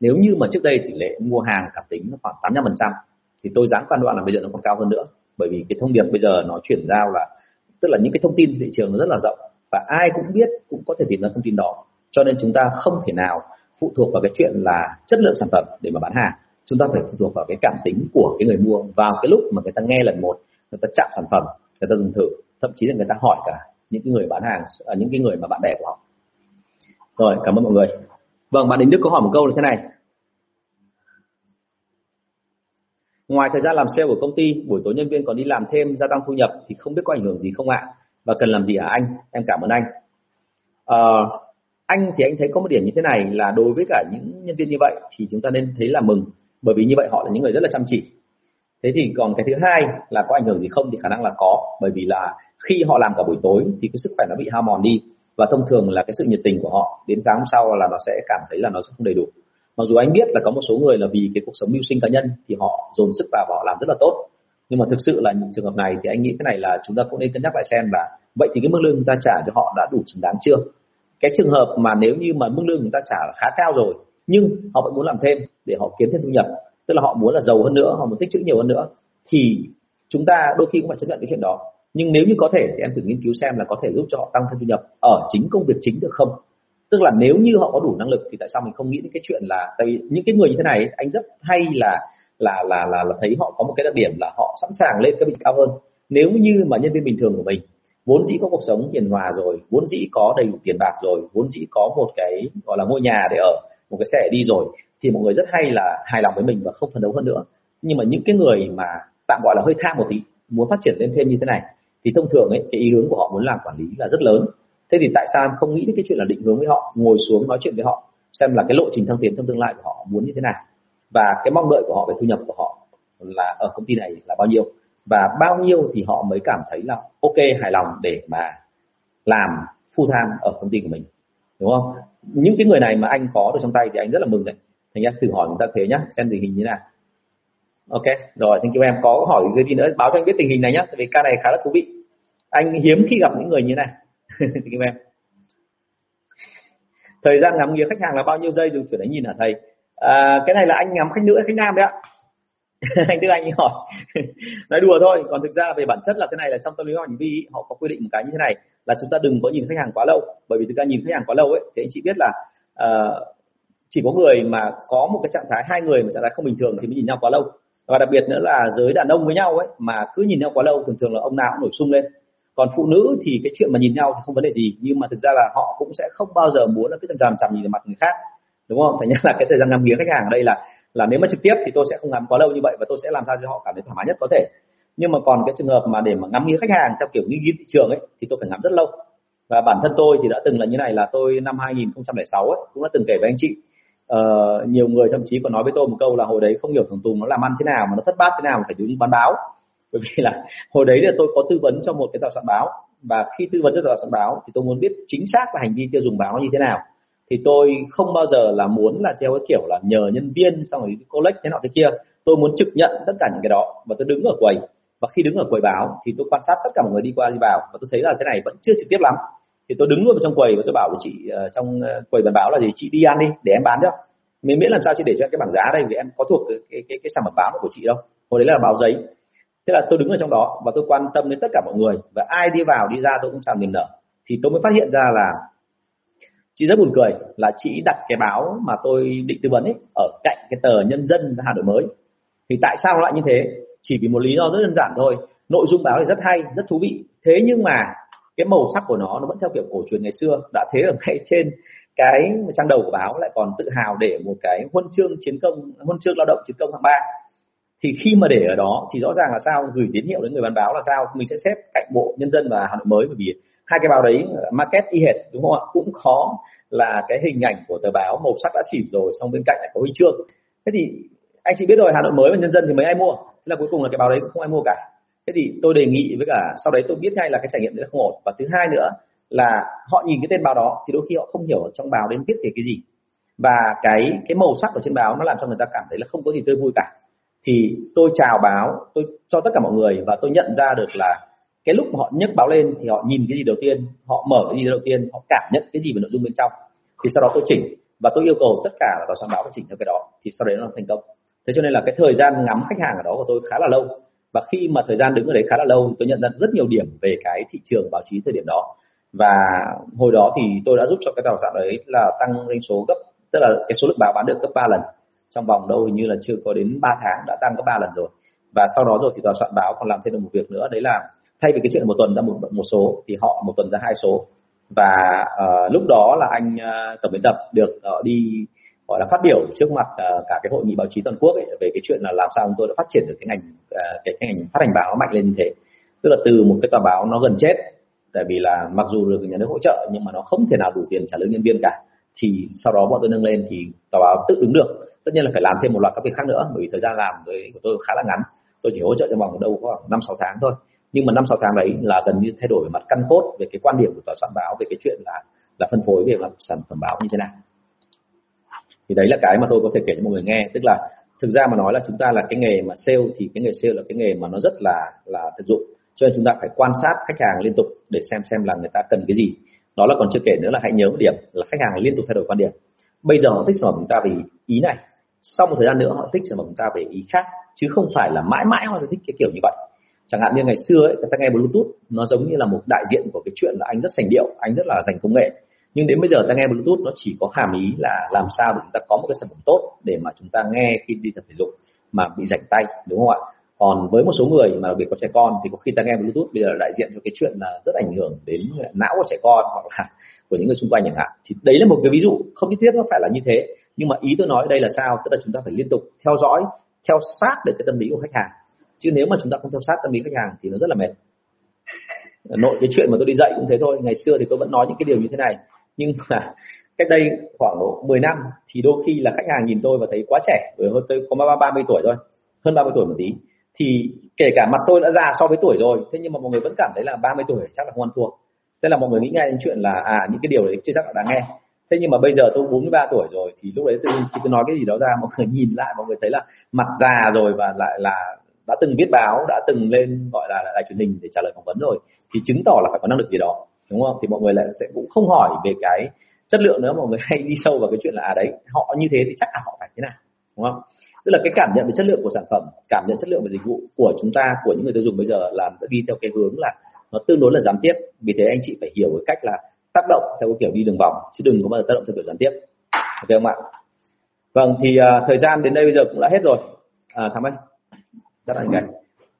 A: Nếu như mà trước đây tỷ lệ mua hàng cảm tính nó khoảng 85 phần trăm, thì tôi dám quan đoạn là bây giờ nó còn cao hơn nữa. Bởi vì cái thông điệp bây giờ nó chuyển giao là, tức là những cái thông tin thị trường nó rất là rộng và ai cũng biết, cũng có thể tìm ra thông tin đó. Cho nên chúng ta không thể nào phụ thuộc vào cái chuyện là chất lượng sản phẩm để mà bán hàng. Chúng ta phải phụ thuộc vào cái cảm tính của cái người mua vào cái lúc mà người ta nghe lần một, người ta chạm sản phẩm, người ta dùng thử. Thậm chí là người ta hỏi cả những cái người bán hàng à, những cái người mà bạn bè của họ rồi cảm ơn mọi người. Vâng bạn Đình Đức có hỏi một câu là thế này. Ngoài thời gian làm sale của công ty buổi tối nhân viên còn đi làm thêm gia tăng thu nhập thì không biết có ảnh hưởng gì không ạ? Và cần làm gì hả anh? Em cảm ơn anh. À, anh thì anh thấy có một điểm như thế này là đối với cả những nhân viên như vậy thì chúng ta nên thấy là mừng bởi vì như vậy họ là những người rất là chăm chỉ. Thế thì còn cái thứ hai là có ảnh hưởng gì không thì khả năng là có bởi vì là khi họ làm cả buổi tối thì cái sức khỏe nó bị hao mòn đi và thông thường là cái sự nhiệt tình của họ đến sáng hôm sau là nó sẽ cảm thấy là nó sẽ không đầy đủ. Mặc dù anh biết là có một số người là vì cái cuộc sống mưu sinh cá nhân thì họ dồn sức vào và họ làm rất là tốt. Nhưng mà thực sự là những trường hợp này thì anh nghĩ cái này là chúng ta cũng nên cân nhắc lại xem là vậy thì cái mức lương chúng ta trả cho họ đã đủ xứng đáng chưa? Cái trường hợp mà nếu như mà mức lương chúng ta trả là khá cao rồi, nhưng họ vẫn muốn làm thêm để họ kiếm thêm thu nhập, tức là họ muốn là giàu hơn nữa, họ muốn tích trữ nhiều hơn nữa, thì chúng ta đôi khi cũng phải chấp nhận cái chuyện đó nhưng nếu như có thể thì em thử nghiên cứu xem là có thể giúp cho họ tăng thêm thu nhập ở chính công việc chính được không? Tức là nếu như họ có đủ năng lực thì tại sao mình không nghĩ đến cái chuyện là tại những cái người như thế này anh rất hay là là là là, là thấy họ có một cái đặc điểm là họ sẵn sàng lên cái vị cao hơn. Nếu như mà nhân viên bình thường của mình vốn dĩ có cuộc sống hiền hòa rồi vốn dĩ có đầy đủ tiền bạc rồi vốn dĩ có một cái gọi là ngôi nhà để ở một cái xe đi rồi thì mọi người rất hay là hài lòng với mình và không phấn đấu hơn nữa. Nhưng mà những cái người mà tạm gọi là hơi tham một tí muốn phát triển lên thêm như thế này thì thông thường ấy, cái ý hướng của họ muốn làm quản lý là rất lớn. Thế thì tại sao em không nghĩ đến cái chuyện là định hướng với họ, ngồi xuống nói chuyện với họ, xem là cái lộ trình thăng tiến trong tương lai của họ muốn như thế nào? Và cái mong đợi của họ về thu nhập của họ là ở công ty này là bao nhiêu? Và bao nhiêu thì họ mới cảm thấy là ok, hài lòng để mà làm full time ở công ty của mình, đúng không? Những cái người này mà anh có được trong tay thì anh rất là mừng đấy. Thành ra thử hỏi người ta thế nhá, xem tình hình như thế nào ok rồi thank you em. Có hỏi cái gì nữa? Báo cho anh biết tình hình này nhé, vì ca này khá là thú vị. Anh hiếm khi gặp những người như này. Thank you em. Thời gian ngắm nghía khách hàng là bao nhiêu giây? Dùng chuyển đánh nhìn hả thầy? À, cái này là anh ngắm khách nữ hay khách nam đấy ạ? Anh Đức Anh hỏi. Nói đùa thôi còn thực ra về bản chất là thế này là trong tâm lý hành vi họ có quy định một cái như thế này là chúng ta đừng có nhìn khách hàng quá lâu. Bởi vì thực ra nhìn khách hàng quá lâu ấy thì anh chị biết là uh, chỉ có người mà có một cái trạng thái hai người mà trạng thái không bình thường thì mới nhìn nhau quá lâu và đặc biệt nữa là giới đàn ông với nhau ấy, mà cứ nhìn nhau quá lâu, thường thường là ông nào cũng nổi sung lên. Còn phụ nữ thì cái chuyện mà nhìn nhau thì không vấn đề gì, nhưng mà thực ra là họ cũng sẽ không bao giờ muốn là cứ chằm chằm nhìn vào mặt người khác, đúng không? Thành ra là cái thời gian ngắm nghía khách hàng ở đây là là nếu mà trực tiếp thì tôi sẽ không ngắm quá lâu như vậy và tôi sẽ làm sao cho họ cảm thấy thoải mái nhất có thể. Nhưng mà còn cái trường hợp mà để mà ngắm nghía khách hàng theo kiểu nghiên cứu thị trường ấy, thì tôi phải ngắm rất lâu. Và bản thân tôi thì đã từng là như này là tôi năm 2006 ấy, cũng đã từng kể với anh chị uh, nhiều người thậm chí còn nói với tôi một câu là hồi đấy không hiểu thằng Tùng nó làm ăn thế nào mà nó thất bát thế nào mà phải đứng bán báo. Bởi vì là hồi đấy là tôi có tư vấn cho một cái tòa soạn báo và khi tư vấn cho tòa soạn báo thì tôi muốn biết chính xác là hành vi tiêu dùng báo như thế nào. Thì tôi không bao giờ là muốn là theo cái kiểu là nhờ nhân viên xong rồi collect thế nọ thế kia. Tôi muốn trực nhận tất cả những cái đó và tôi đứng ở quầy. Và khi đứng ở quầy báo thì tôi quan sát tất cả mọi người đi qua đi vào và tôi thấy là thế này vẫn chưa trực tiếp lắm thì tôi đứng luôn trong quầy và tôi bảo với chị uh, trong ờ, quầy bán báo là gì? Chị đi ăn đi để em bán cho. Mình miễn làm sao chị để cho em cái bảng giá đây vì em có thuộc cái cái cái, cái sản phẩm báo của chị đâu. Hồi đấy là báo giấy. Thế là tôi đứng ở trong đó và tôi quan tâm đến tất cả mọi người. Và ai đi vào đi ra tôi cũng chào niềm nở. Thì tôi mới phát hiện ra là chị rất buồn cười là chị đặt cái báo mà tôi định tư vấn ấy ở cạnh cái tờ nhân dân hà nội mới. Thì tại sao lại như thế? Chỉ vì một lý do rất đơn giản thôi. Nội dung báo thì rất hay rất thú vị. Thế nhưng mà cái màu sắc của nó nó vẫn theo kiểu cổ truyền ngày xưa. Đã thế ở ngay trên cái trang đầu của báo, lại còn tự hào để một cái huân chương chiến công, huân chương lao động chiến công hạng ba. Thì khi mà để ở đó, thì rõ ràng là sao, gửi tín hiệu đến người bán báo là sao, mình sẽ xếp cạnh bộ nhân dân và hà nội mới, bởi vì hai cái báo đấy uh, market y hệt, đúng không ạ? Cũng khó là cái hình ảnh của tờ báo màu sắc đã xỉn rồi, xong bên cạnh lại có huy chương. Thế thì anh chị biết rồi, hà nội mới và nhân dân thì mấy ai mua? Thế là cuối cùng là cái báo đấy cũng không ai mua cả thế thì tôi đề nghị với cả sau đấy tôi biết ngay là cái trải nghiệm đấy không ổn. Và thứ hai nữa là họ nhìn cái tên báo đó thì đôi khi họ không hiểu trong báo đến viết về cái gì. Và cái cái màu sắc ở trên báo nó làm cho người ta cảm thấy là không có gì tươi vui cả. Thì tôi chào báo, tôi cho tất cả mọi người và tôi nhận ra được là cái lúc mà họ nhấc báo lên thì họ nhìn cái gì đầu tiên, họ mở cái gì đầu tiên, họ cảm nhận cái gì về nội dung bên trong. Thì sau đó tôi chỉnh và tôi yêu cầu tất cả là tòa soạn báo phải chỉnh theo cái đó thì sau đấy nó thành công. Thế cho nên là cái thời gian ngắm khách hàng ở đó của tôi khá là lâu và khi mà thời gian đứng ở đấy khá là lâu tôi nhận ra rất nhiều điểm về cái thị trường báo chí thời điểm đó. Và hồi đó thì tôi đã giúp cho cái tòa soạn đấy là tăng doanh số gấp tức là cái số lượng báo bán được gấp 3 lần. Trong vòng đâu hình như là chưa có đến 3 tháng đã tăng gấp 3 lần rồi. Và sau đó rồi thì tòa soạn báo còn làm thêm được một việc nữa đấy là thay vì cái chuyện một tuần ra một một số thì họ một tuần ra hai số. Và uh, lúc đó là anh uh, tổng biên tập được uh, đi gọi là phát biểu trước mặt uh, cả cái hội nghị báo chí toàn quốc ấy, về cái chuyện là làm sao chúng tôi đã phát triển được cái ngành uh, cái, cái ngành phát hành báo mạnh lên như thế. Tức là từ một cái tờ báo nó gần chết tại vì là mặc dù được nhà nước hỗ trợ nhưng mà nó không thể nào đủ tiền trả lương nhân viên cả thì sau đó bọn tôi nâng lên thì tờ báo tự đứng được. Tất nhiên là phải làm thêm một loạt các việc khác nữa bởi vì thời gian làm của tôi khá là ngắn. Tôi chỉ hỗ trợ trong vòng đâu khoảng năm sáu tháng thôi. Nhưng mà năm sáu tháng đấy là gần như thay đổi mặt căn cốt về cái quan điểm của tòa soạn báo về cái chuyện là là phân phối về mặt sản phẩm báo như thế nào thì đấy là cái mà tôi có thể kể cho mọi người nghe. Tức là thực ra mà nói là chúng ta là cái nghề mà sale thì cái nghề sale là cái nghề mà nó rất là là thực dụng. Cho nên chúng ta phải quan sát khách hàng liên tục để xem xem là người ta cần cái gì. Đó là còn chưa kể nữa là hãy nhớ một điểm là khách hàng liên tục thay đổi quan điểm. Bây giờ họ thích sản phẩm chúng ta vì ý này. Sau một thời gian nữa họ thích sản phẩm chúng ta về ý khác chứ không phải là mãi mãi họ sẽ thích cái kiểu như vậy. Chẳng hạn như ngày xưa ấy, người ta nghe bluetooth nó giống như là một đại diện của cái chuyện là anh rất sành điệu anh rất là dành công nghệ nhưng đến bây giờ ta nghe bluetooth, nó chỉ có hàm ý là làm sao để chúng ta có một cái sản phẩm tốt để mà chúng ta nghe khi đi tập thể dục mà bị rảnh tay, đúng không ạ? Còn với một số người mà đặc biệt có trẻ con thì có khi ta nghe bluetooth, bây giờ đại diện cho cái chuyện là rất ảnh hưởng đến não của trẻ con hoặc là của những người xung quanh chẳng hạn. Thì đấy là một cái ví dụ, không nhất thiết nó phải là như thế. Nhưng mà ý tôi nói đây là sao? Tức là chúng ta phải liên tục theo dõi, theo sát được cái tâm lý của khách hàng. Chứ nếu mà chúng ta không theo sát tâm lý khách hàng thì nó rất là mệt. Nội cái chuyện mà tôi đi dạy cũng thế thôi. Ngày xưa thì tôi vẫn nói những cái điều như thế này nhưng mà cách đây khoảng độ 10 năm thì đôi khi là khách hàng nhìn tôi và thấy quá trẻ bởi hơn tôi có ba ba mươi tuổi rồi, hơn 30 tuổi một tí thì kể cả mặt tôi đã già so với tuổi rồi thế nhưng mà mọi người vẫn cảm thấy là 30 tuổi chắc là không ăn thua. Thế là mọi người nghĩ ngay đến chuyện là à những cái điều đấy chưa chắc là đáng nghe. Thế nhưng mà bây giờ tôi 43 tuổi rồi thì lúc đấy tôi khi tôi nói cái gì đó ra mọi người nhìn lại mọi người thấy là mặt già rồi và lại là đã từng viết báo đã từng lên gọi là đài truyền hình để trả lời phỏng vấn rồi thì chứng tỏ là phải có năng lực gì đó đúng không? Thì mọi người lại sẽ cũng không hỏi về cái chất lượng nữa. Mọi người hay đi sâu vào cái chuyện là à đấy họ như thế thì chắc là họ phải thế nào đúng không? Tức là cái cảm nhận về chất lượng của sản phẩm cảm nhận chất lượng về dịch vụ của chúng ta của những người tiêu dùng bây giờ là đi theo cái hướng là nó tương đối là gián tiếp. Vì thế anh chị phải hiểu cái cách là tác động theo cái kiểu đi đường vòng chứ đừng có bao giờ tác động theo kiểu gián tiếp. Ok không ạ? Vâng thì uh, thời gian đến đây bây giờ cũng đã hết rồi. À, thắm anh rất là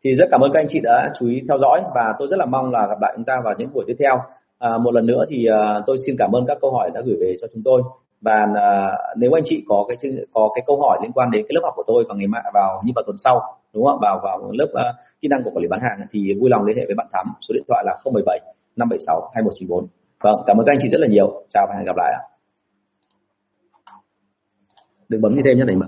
A: thì rất cảm ơn các anh chị đã chú ý theo dõi và tôi rất là mong là gặp lại chúng ta vào những buổi tiếp theo à, một lần nữa thì à, tôi xin cảm ơn các câu hỏi đã gửi về cho chúng tôi. Và à, nếu anh chị có cái có cái câu hỏi liên quan đến cái lớp học của tôi vào ngày mai vào như vào tuần sau đúng không vào vào lớp à, kỹ năng của quản lý bán hàng thì vui lòng liên hệ với bạn thắm số điện thoại là 017 576 2194 vâng cảm ơn các anh chị rất là nhiều. Chào và hẹn gặp lại ạ. Đừng bấm như thêm nhé thầy mà